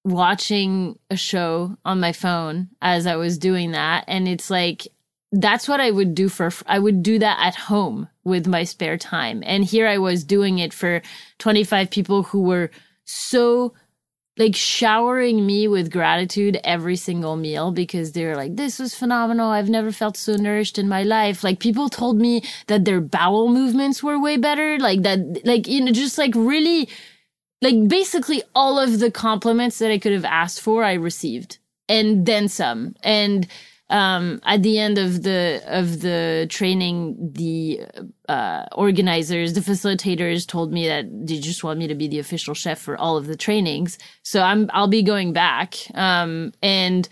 watching a show on my phone as I was doing that. And it's like, that's what I would do for, I would do that at home with my spare time. And here I was doing it for 25 people who were so like showering me with gratitude every single meal because they're like, this was phenomenal. I've never felt so nourished in my life. Like people told me that their bowel movements were way better. Like that, like, you know, just like really, like basically all of the compliments that I could have asked for, I received and then some. And, um, at the end of the of the training, the uh, organizers, the facilitators told me that they just want me to be the official chef for all of the trainings. So I'm I'll be going back. Um, and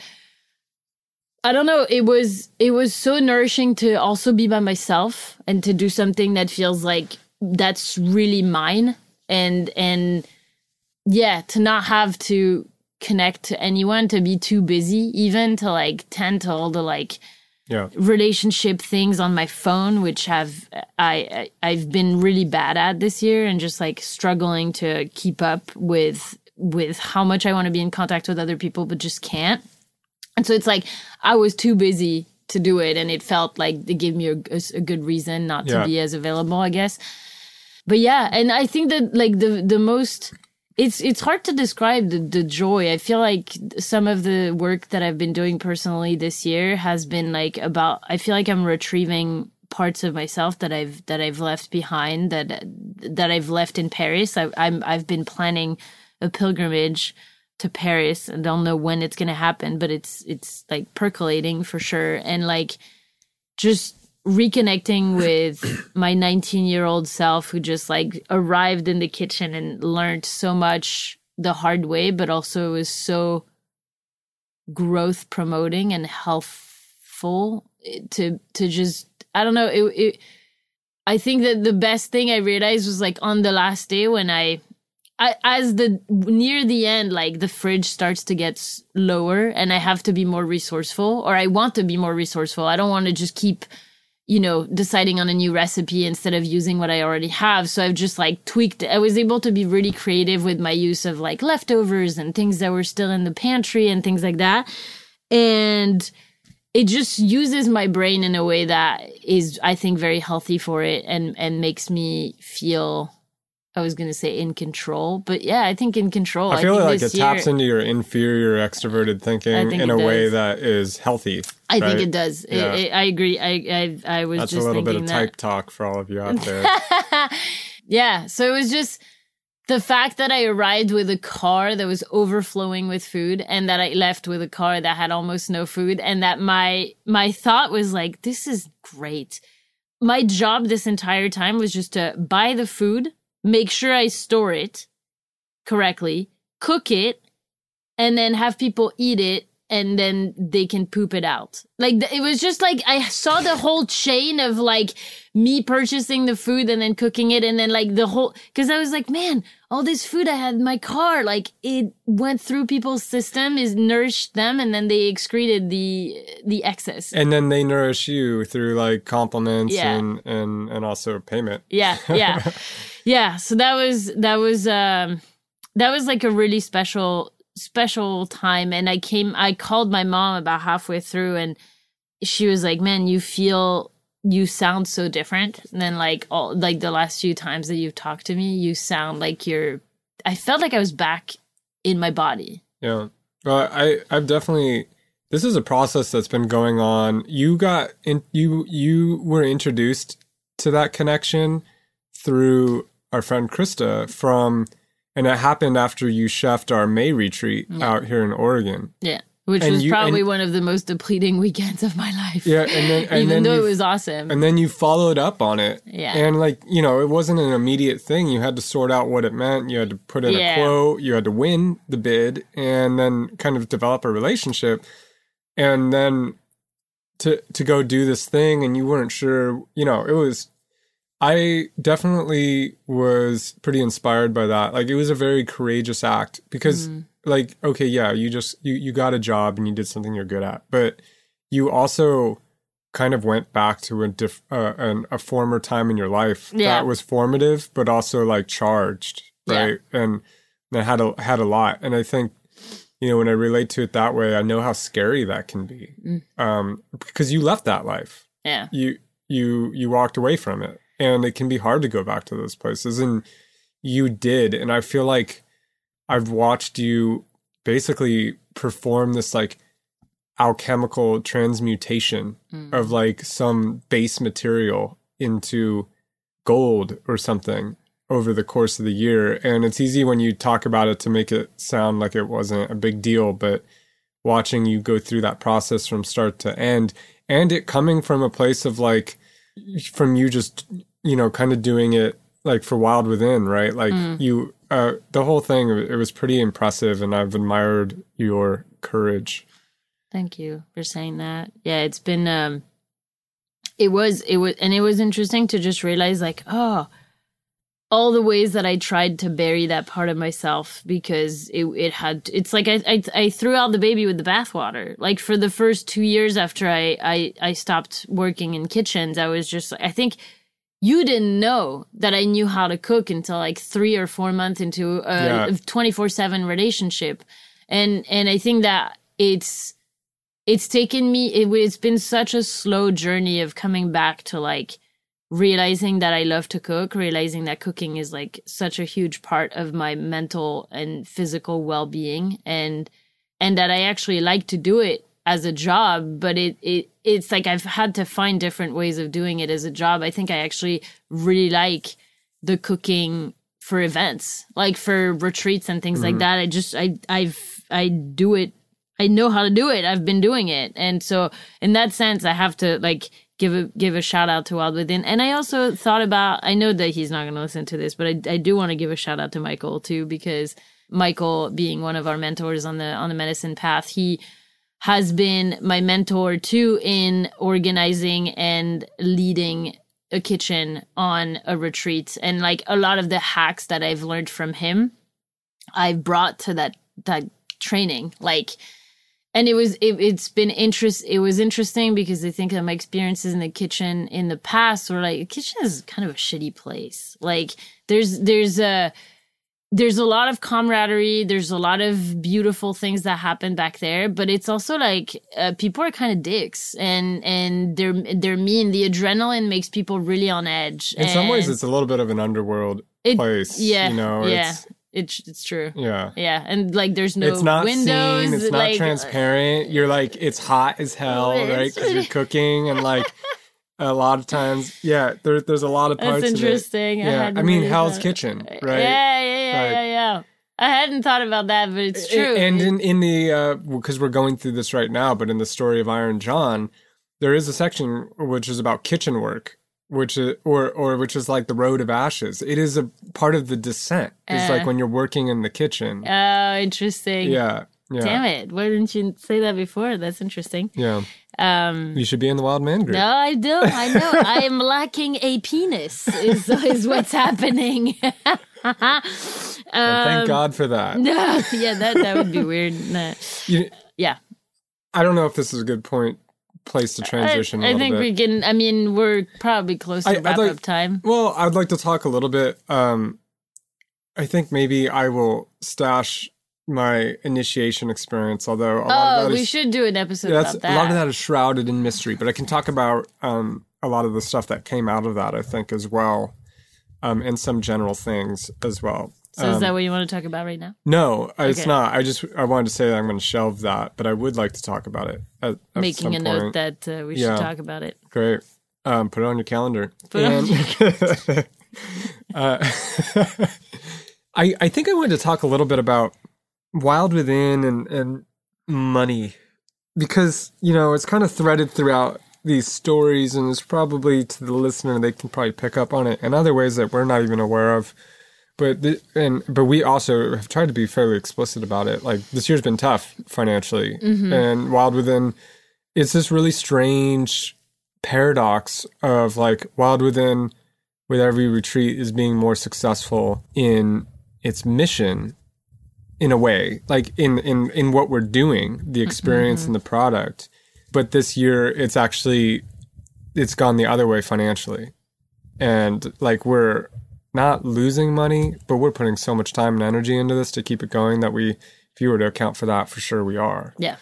I don't know. It was it was so nourishing to also be by myself and to do something that feels like that's really mine. And and yeah, to not have to connect to anyone, to be too busy, even to like tend to all the like Yeah. relationship things on my phone, which have I, I I've been really bad at this year, and just like struggling to keep up with with how much I want to be in contact with other people, but just can't. And so it's like I was too busy to do it, and it felt like they gave me a, a, a good reason not to be as available, I guess. But yeah, and I think that like the the most it's it's hard to describe the, the joy. I feel like some of the work that I've been doing personally this year has been like about I feel like I'm retrieving parts of myself that I've that I've left behind that that I've left in Paris. I, I'm I've been planning a pilgrimage to Paris. And I don't know when it's gonna happen, but it's it's like percolating for sure. And like just reconnecting with my 19 year old self who just like arrived in the kitchen and learned so much the hard way, but also was so growth promoting and healthful eh, to to just I don't know it, it I think that the best thing I realized was like on the last day when I I, as the near the end, like the fridge starts to get lower, and I have to be more resourceful, or I want to be more resourceful. I don't want to just keep you know, deciding on a new recipe instead of using what I already have. So I've just like tweaked. I was able to be really creative with my use of like leftovers and things that were still in the pantry and things like that. And it just uses my brain in a way that is, I think, very healthy for it and, and makes me feel I was going to say in control, but yeah, I think in control. I feel I like it year, taps into your inferior extroverted thinking in a does. way that is healthy. I right? think it does. Yeah. It, it, I agree. I I, I was That's just a little bit of that. type talk for all of you out there. yeah, so it was just the fact that I arrived with a car that was overflowing with food and that I left with a car that had almost no food and that my my thought was like this is great. My job this entire time was just to buy the food make sure I store it correctly, cook it, and then have people eat it and then they can poop it out. Like it was just like I saw the whole chain of like me purchasing the food and then cooking it and then like the whole cuz I was like, man, all this food I had in my car like it went through people's system, is nourished them and then they excreted the the excess. And then they nourish you through like compliments yeah. and and and also payment. Yeah, yeah. yeah, so that was that was um that was like a really special special time and i came i called my mom about halfway through and she was like man you feel you sound so different than like all like the last few times that you've talked to me you sound like you're i felt like i was back in my body yeah well i i've definitely this is a process that's been going on you got in you you were introduced to that connection through our friend krista from and it happened after you chefed our May retreat yeah. out here in Oregon. Yeah. Which and was you, probably and, one of the most depleting weekends of my life. Yeah, and then and even then though it was awesome, and then you followed up on it. Yeah, and like you know, it wasn't an immediate thing. You had to sort out what it meant. You had to put in yeah. a quote. You had to win the bid, and then kind of develop a relationship, and then to to go do this thing. And you weren't sure. You know, it was I definitely was pretty inspired by that. Like it was a very courageous act because mm. Like okay, yeah, you just you you got a job and you did something you're good at, but you also kind of went back to a diff, uh, an, a former time in your life yeah. that was formative but also like charged, right? Yeah. And that had a had a lot. And I think you know when I relate to it that way, I know how scary that can be. Mm. Um because you left that life. Yeah. You you you walked away from it and it can be hard to go back to those places and you did and i feel like i've watched you basically perform this like alchemical transmutation mm. of like some base material into gold or something over the course of the year and it's easy when you talk about it to make it sound like it wasn't a big deal but watching you go through that process from start to end and it coming from a place of like from you just you know kind of doing it like for Wild Within, right? Like mm. you, uh, the whole thing, it was pretty impressive, and I've admired your courage. Thank you for saying that. Yeah, it's been, um, it was, it was, and it was interesting to just realize, like, oh, all the ways that I tried to bury that part of myself because it, it had, it's like I, I, I threw out the baby with the bathwater. Like for the first two years after I, I, I stopped working in kitchens, I was just, I think you didn't know that I knew how to cook until like three or four months into a twenty four seven relationship, and and I think that it's it's taken me it, it's been such a slow journey of coming back to like realizing that I love to cook, realizing that cooking is like such a huge part of my mental and physical well being, and and that I actually like to do it as a job, but it, it it's like I've had to find different ways of doing it as a job. I think I actually really like the cooking for events, like for retreats and things Mm-hmm. like that. I just I I've I do it. I know how to do it. I've been doing it, and so in that sense, I have to like give a give a shout out to Wild Within. And I also thought about. I know that he's not going to listen to this, but I I do want to give a shout out to Michael too because Michael, being one of our mentors on the on the medicine path, he has been my mentor too in organizing and leading a kitchen on a retreat. And like a lot of the hacks that I've learned from him I've brought to that that training. Like and it was it, it's been interest it was interesting because I think that my experiences in the kitchen in the past were like the kitchen is kind of a shitty place. Like there's there's a there's a lot of camaraderie there's a lot of beautiful things that happen back there but it's also like uh, people are kind of dicks and and they're they're mean the adrenaline makes people really on edge In some ways, it's a little bit of an underworld it- place. yeah you know, yeah it's, it's it's true yeah. yeah and like there's no it's not windows seen. It's not like, uh, transparent. You're like it's hot as hell, right? Because you're cooking and like a lot of times, yeah. There, there's a lot of parts. that's interesting I Yeah, I, hadn't mean Hell's Kitchen, yeah right? yeah yeah Right. yeah yeah I hadn't thought about that but it's true And in in the because we're going through this right now, but in the story of Iron John, there is a section which is about kitchen work, which is or or which is like the road of ashes. It is a part of the descent. It's Uh. like when you're working in the kitchen. oh interesting Yeah, yeah, damn it why didn't you say that before that's interesting yeah. um You should be in the Wild Man group. No, I don't. I know. I am lacking a penis. Is is what's happening. And thank Um, God for that. No, yeah, that that would be weird. Nah. You- Yeah, I don't know if this is a good point place to transition. a I think bit. we can. I mean, we're probably close to I- wrap like- up time. Well, I'd like to talk a little bit. Um, I think maybe I will stash my initiation experience, although a lot Oh, of that we is, should do an episode that's, about that. a lot of that is shrouded in mystery. But I can talk about um, a lot of the stuff that came out of that. I think as well, um, and some general things as well. So is Um, that what you want to talk about right now? no, it's not. I just I wanted to say that I'm going to shelve that, but I would like to talk about it. At, at Making a some note point. that uh, we Yeah. should talk about it. Great. Um, put it on your calendar. Put it on And- uh, I I think I wanted to talk a little bit about Wild Within and and money because you know it's kind of threaded throughout these stories and it's probably to the listener they can probably pick up on it in other ways that we're not even aware of. But the, and but we also have tried to be fairly explicit about it. Like this year's been tough financially, mm-hmm. and Wild Within, it's this really strange paradox of like Wild Within, with every retreat, is being more successful in its mission, in a way, like in in in what we're doing, the experience and the product. But this year, it's actually it's gone the other way financially, and like we're not losing money, but we're putting so much time and energy into this to keep it going that we, if you were to account for that, for sure we are Yeah.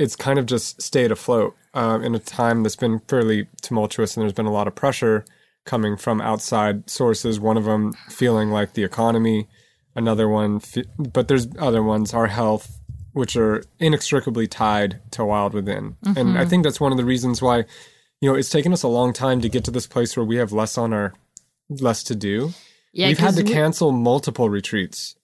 it's kind of just stayed afloat um, in a time that's been fairly tumultuous, and there's been a lot of pressure coming from outside sources. One of them feeling like the economy, another one, but there's other ones, our health, which are inextricably tied to Wild Within, and I think that's one of the reasons why, you know, it's taken us a long time to get to this place where we have less on our less to do. Yeah. We've had to we- cancel multiple retreats.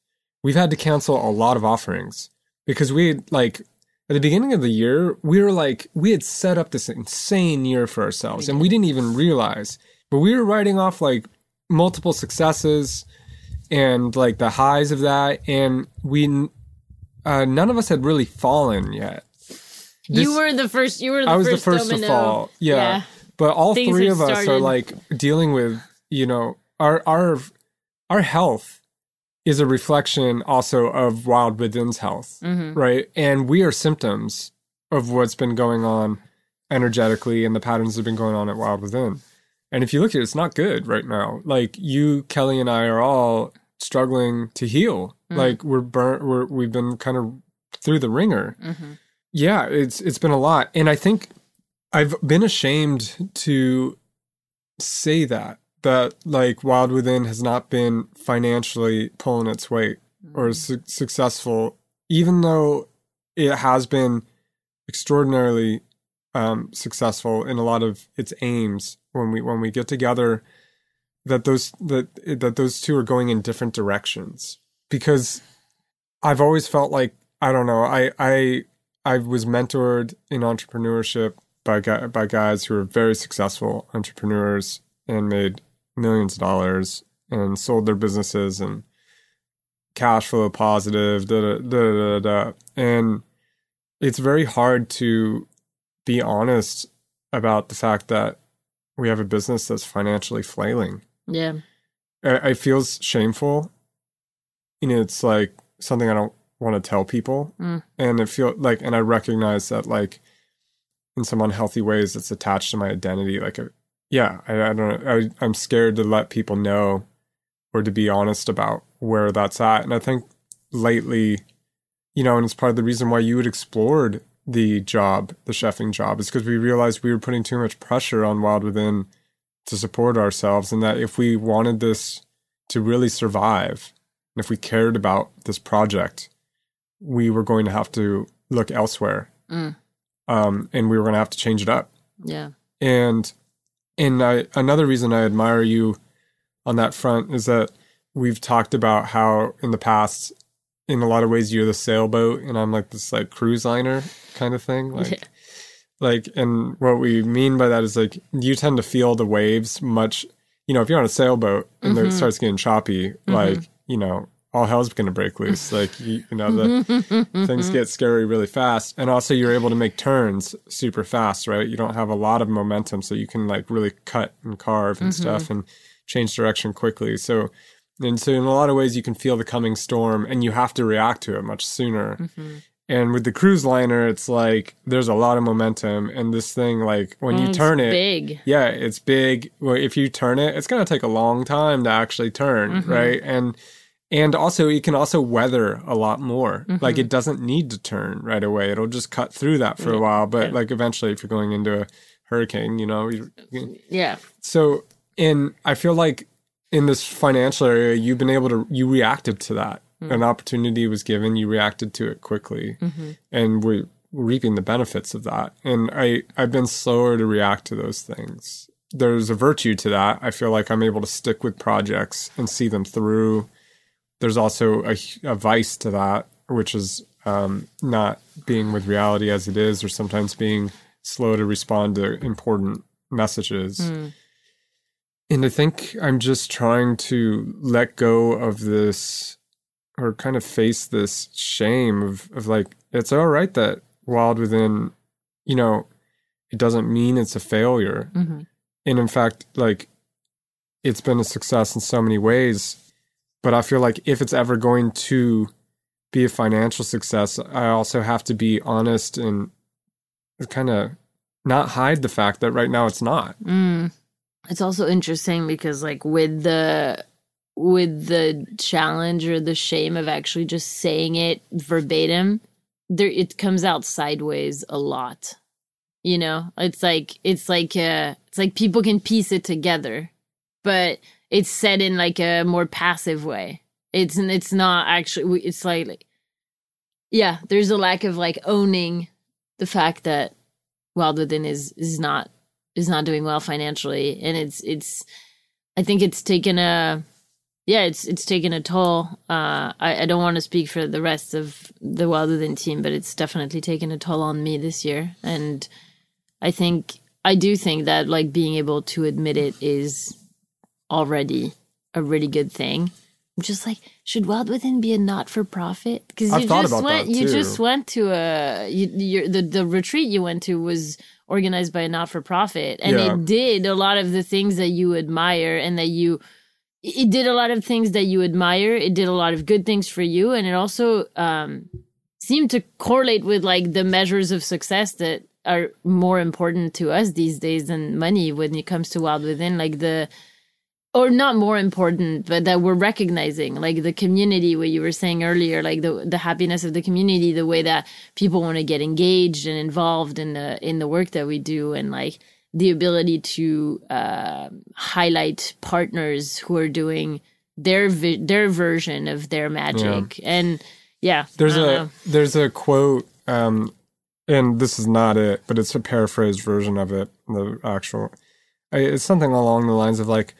We've had to cancel a lot of offerings because we like at the beginning of the year, we were like we had set up this insane year for ourselves and we didn't even realize. But we were writing off like multiple successes and like the highs of that and we uh, none of us had really fallen yet. you were the first. You were the I was first the first domino. to fall. Yeah. Yeah. But all Things three of us are like dealing with, you know, our our our health is a reflection also of Wild Within's health, Mhm. right? And we are symptoms of what's been going on energetically and the patterns that have been going on at Wild Within. And if you look at it, it's not good right now. Like you, Kelly, and I are all struggling to heal. Mm. Like we're burnt. We're we've been kind of through the ringer Mhm. yeah it's it's been a lot and i think i've been ashamed to say that that like wild within has not been financially pulling its weight or su- successful even though it has been extraordinarily um, successful in a lot of its aims when we when we get together that those that that those two are going in different directions because I've always felt like I don't know I I I was mentored in entrepreneurship by by guys who are very successful entrepreneurs and made millions of dollars and sold their businesses and cash flow positive da da da da, da. and it's very hard to be honest about the fact that we have a business that's financially flailing Yeah. I- it feels shameful. You know, it's like something I don't want to tell people, Mm. and it feel like, and I recognize that like in some unhealthy ways, it's attached to my identity. Like, a, yeah, I, I don't, I, I'm scared to let people know or to be honest about where that's at. And I think lately, you know, and it's part of the reason why you had explored the job, the chefing job, is because we realized we were putting too much pressure on Wild Within to support ourselves and that if we wanted this to really survive and if we cared about this project we were going to have to look elsewhere Mm. um, and we were going to have to change it up Yeah. and and I, another reason i admire you on that front is that we've talked about how in the past in a lot of ways you're the sailboat and i'm like this like cruise liner kind of thing like Yeah. Like and what we mean by that is like you tend to feel the waves much you know if you're on a sailboat and Mm-hmm. it starts getting choppy like you know all hell's gonna break loose. Like you, you know the things get scary really fast. And also you're able to make turns super fast right? You don't have a lot of momentum so you can like really cut and carve and stuff and change direction quickly. So and so in a lot of ways you can feel the coming storm and you have to react to it much sooner. Mm-hmm. And with the cruise liner it's like there's a lot of momentum and this thing like when you It's turn it big. yeah it's big well if you turn it it's going to take a long time to actually turn Mm-hmm. right and and also it can also weather a lot more Mm-hmm. like it doesn't need to turn right away it'll just cut through that for a while but like eventually if you're going into a hurricane you know you, you- Yeah. so in i feel like in this financial area you've been able to you reacted to that Mm-hmm. an opportunity was given you reacted to it quickly. Mm-hmm. And we're reaping the benefits of that. And i i've been slower to react to those things. There's a virtue to that. I feel like i'm able to stick with projects and see them through. There's also a, a vice to that which is um, not being with reality as it is or sometimes being slow to respond to important messages. Mm. And I think I'm just trying to let go of this or kind of face this shame of, of like, it's all right that Wild Within, you know, it doesn't mean it's a failure. Mhm. And in fact, like, it's been a success in so many ways. But I feel like if it's ever going to be a financial success, I also have to be honest and kind of not hide the fact that right now it's not. Mm. It's also interesting because like with the with the challenge or the shame of actually just saying it verbatim, there it comes out sideways a lot. You know, it's like it's like uh it's like people can piece it together, but it's said in like a more passive way. It's it's not actually it's like, like yeah, there's a lack of like owning the fact that Wild Within is is not is not doing well financially and it's it's i think it's taken a yeah it's it's taken a toll. Uh i, I don't want to speak for the rest of the wild within team but it's definitely taken a toll on me this year. And i think i do think that like being able to admit it is already a really good thing. I'm just like should wild within be a not-for-profit? Because I've you just went you just went to a you, the the retreat you went to was organized by a not-for-profit. And Yeah. it did a lot of the things that you admire and that you it did a lot of things that you admire. It did a lot of good things for you. And it also um seemed to correlate with like the measures of success that are more important to us these days than money when it comes to wild within. Like the or not more important but that we're recognizing like the community what you were saying earlier like the the happiness of the community the way that people want to get engaged and involved in the in the work that we do. And like the ability to uh, highlight partners who are doing their vi- their version of their magic and yeah There's a know. there's a quote, um, and this is not it, but it's a paraphrased version of it. The actual, it's something along the lines of like,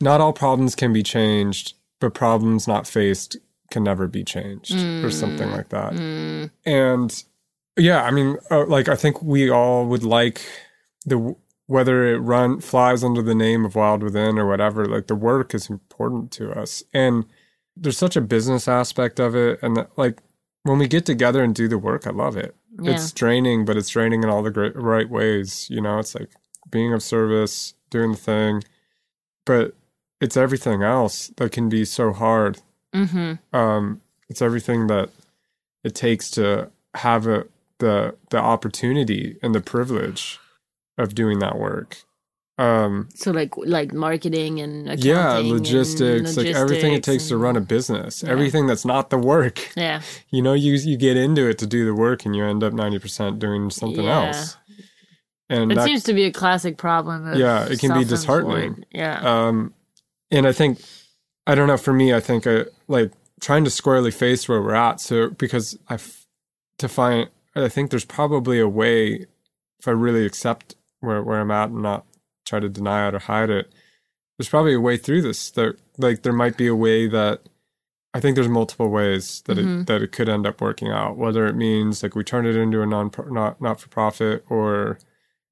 not all problems can be changed, but problems not faced can never be changed, or something like that. And yeah, I mean, uh, like I think we all would like the whether it run flies under the name of Wild Within or whatever. Like the work is important to us, and there's such a business aspect of it, and that, like when we get together and do the work, I love it. Yeah. It's draining, but it's draining in all the great, right ways. You know, it's like being of service, doing the thing, but it's everything else that can be so hard. Mm-hmm. Um, it's everything that it takes to have a, the the opportunity and the privilege of doing that work. Um, So like like marketing and accounting yeah, and logistics, like everything it takes logistics to run a business, everything that's not the work. Yeah. You know, you you get into it to do the work, and you end up ninety percent doing something Yeah. else. And It that, seems to be a classic problem. Of Yeah, it can be disheartening. Yeah. um and i think i don't know for me i think I, like trying to squarely face where we're at so because I, to find i think there's probably a way if i really accept where, where i'm at and not try to deny it or hide it there's probably a way through this. There like there might be a way that i think there's multiple ways that it mm-hmm. that it could end up working out. Whether it means like we turn it into a non not not for profit or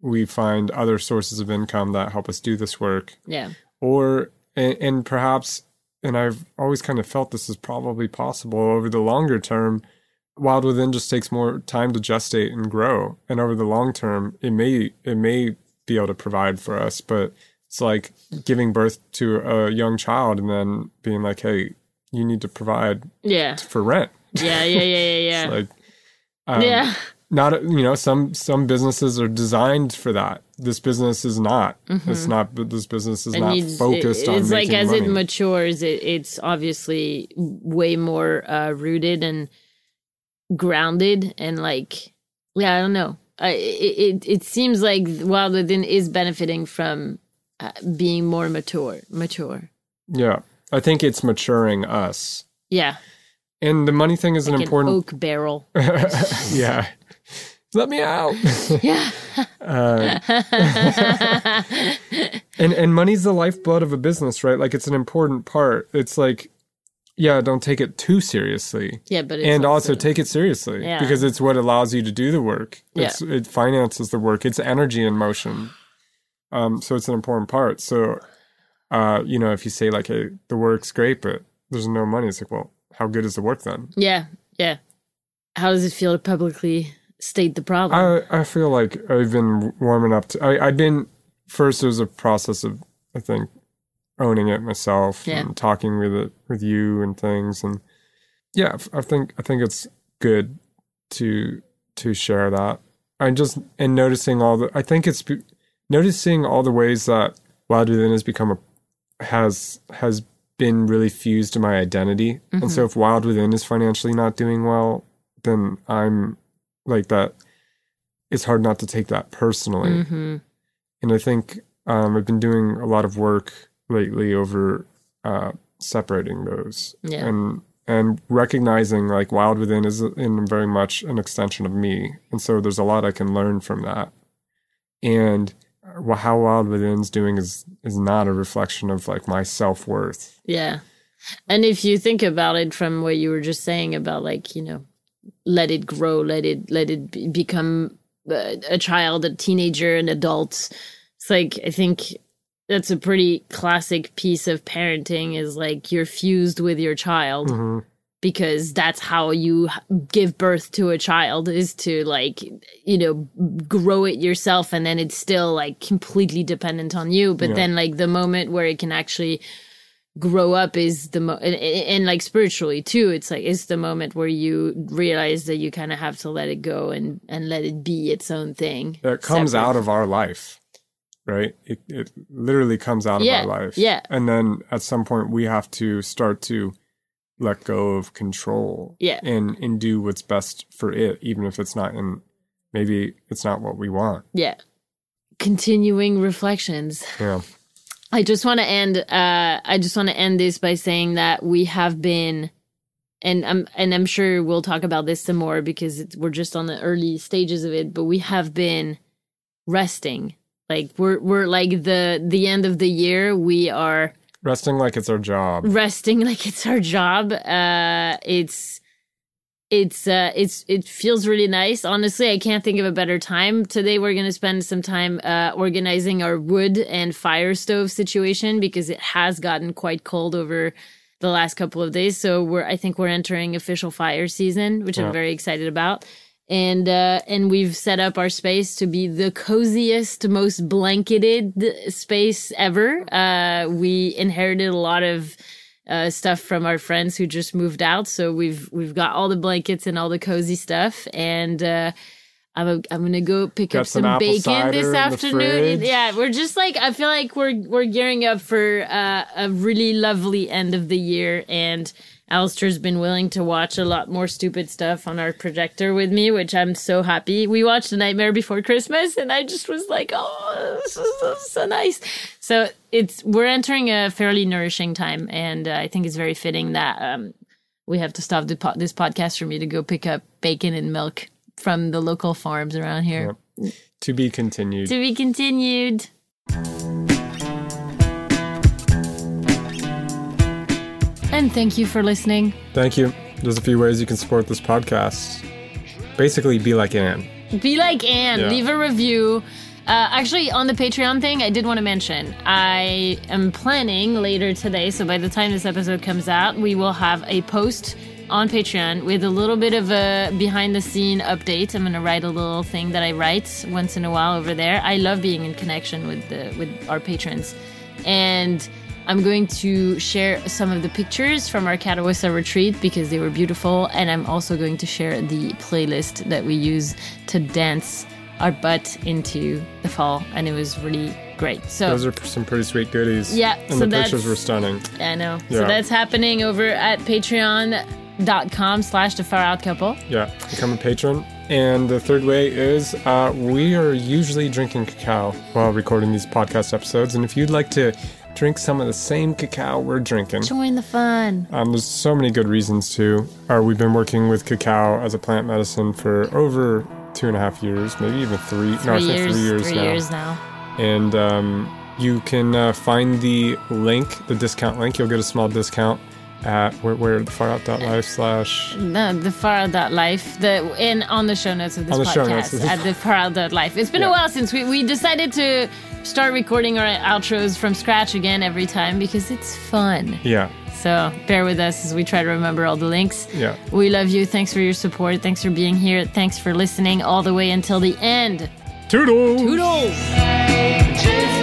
we find other sources of income that help us do this work. Yeah. or and, and perhaps and i've always kind of felt this is probably possible over the longer term wild within just takes more time to gestate and grow and over the long term it may it may be able to provide for us but it's like giving birth to a young child and then being like hey you need to provide Yeah. for rent Yeah. Yeah. Yeah. Yeah. Yeah. like um, yeah. not you know some some businesses are designed for that this business is not it's not this business is not Mm-hmm. you- focused it- on it's like as money. it matures it, it's obviously way more uh rooted and grounded and like yeah i don't know I, it, it it seems like wild within is benefiting from uh, being more mature mature Yeah. I think it's maturing us. yeah And the money thing is like an an important oak barrel Yeah. Let me out. yeah Uh, and and money's the lifeblood of a business, right? Like it's an important part. It's like yeah, don't take it too seriously. yeah but it's and also, take it seriously Yeah. because it's what allows you to do the work. Yeah. It's, it finances the work. It's energy in motion. Um, so it's an important part. So, uh, you know, if you say like, "Hey, the work's great, but there's no money," it's like, well, how good is the work then? yeah yeah how does it feel to publicly state the problem I I feel like I've been warming up to. I, I've been first. It was a process of I think owning it myself Yeah. and talking with it with you and things and yeah. I think I think it's good to to share that. I just and noticing all the. I think it's noticing all the ways that Wild Within has become a has has been really fused to my identity. And so if Wild Within is financially not doing well, then I'm like that it's hard not to take that personally. hmm And I think um, I've been doing a lot of work lately over uh, separating those Yeah. and and recognizing like Wild Within is in very much an extension of me, and so there's a lot I can learn from that. And uh, how Wild Within's doing is is not a reflection of like my self worth. Yeah. And if you think about it from what you were just saying about like, you know, let it grow, let it let it become uh, a child, a teenager, an adult. It's like I think that's a pretty classic piece of parenting is like you're fused with your child Mm-hmm. because that's how you give birth to a child is to like you know grow it yourself and then it's still like completely dependent on you but Yeah. then like the moment where it can actually grow up is the mo and, and, like spiritually too it's like it's the moment where you realize that you kind of have to let it go and and let it be its own thing It comes separate. out of our life, right? It it literally comes out Yeah, of our life. yeah. And then at some point we have to start to let go of control. Yeah. And and do what's best for it, even if it's not in maybe it's not what we want. yeah continuing reflections Yeah. I just want to end. Uh, I just want to end this by saying that we have been, and I'm and I'm sure we'll talk about this some more because we're just on the early stages of it. But we have been resting. Like we're we're like the the end of the year. We are Resting like it's our job. resting like it's our job. Uh, it's it's uh, it's it feels really nice. Honestly, I can't think of a better time. Today we're gonna spend some time uh, organizing our wood and fire stove situation because it has gotten quite cold over the last couple of days. So we're I think we're entering official fire season, which Yeah. I'm very excited about. And uh, and we've set up our space to be the coziest, most blanketed space ever. Uh, we inherited a lot of uh, stuff from our friends who just moved out, so we've we've got all the blankets and all the cozy stuff. And uh, I'm a, I'm gonna go pick Got up some some, bacon this afternoon. Yeah, we're just like I feel like we're we're gearing up for uh, a really lovely end of the year, and Alistair's been willing to watch a lot more stupid stuff on our projector with me, which I'm so happy. We watched The Nightmare Before Christmas, and I just was like, oh, this is so, so nice. So it's we're entering a fairly nourishing time, and uh, I think it's very fitting that um, we have to stop the po- this podcast for me to go pick up bacon and milk from the local farms around here. To be continued. To be continued. And thank you for listening. Thank you. There's a few ways you can support this podcast. Basically, be like Anne. Be like Anne, Yeah. leave a review. Uh, actually, on the Patreon thing, I did want to mention I am planning later today, so by the time this episode comes out, we will have a post on Patreon with a little bit of a behind the scene update. I'm going to write a little thing that I write once in a while over there. I love being in connection with the with our patrons, and I'm going to share some of the pictures from our Catawissa retreat because they were beautiful, and I'm also going to share the playlist that we use to dance our butt into the fall, and it was really great. So Those are some pretty sweet goodies. Yeah, And so the pictures were stunning. I know. Yeah. So that's happening over at patreon.com slash the far out couple. Yeah, become a patron. And the third way is uh, we are usually drinking cacao while recording these podcast episodes. And if you'd like to drink some of the same cacao we're drinking, Join the fun. um, there's so many good reasons to. Uh, we've been working with cacao as a plant medicine for over two and a half years, maybe even three. no, I Three think years, three years three now. years now. And um, you can uh, find the link, the discount link. You'll get a small discount at where, where thefar.life slash No, the far out life. The in on the show notes of this On the show notes podcast at the far out life. It's been Yeah. a while since we, we decided to start recording our outros from scratch again every time because it's fun. yeah So bear with us as we try to remember all the links. yeah We love you. Thanks for your support. Thanks for being here. Thanks for listening all the way until the end. toodles Toodles!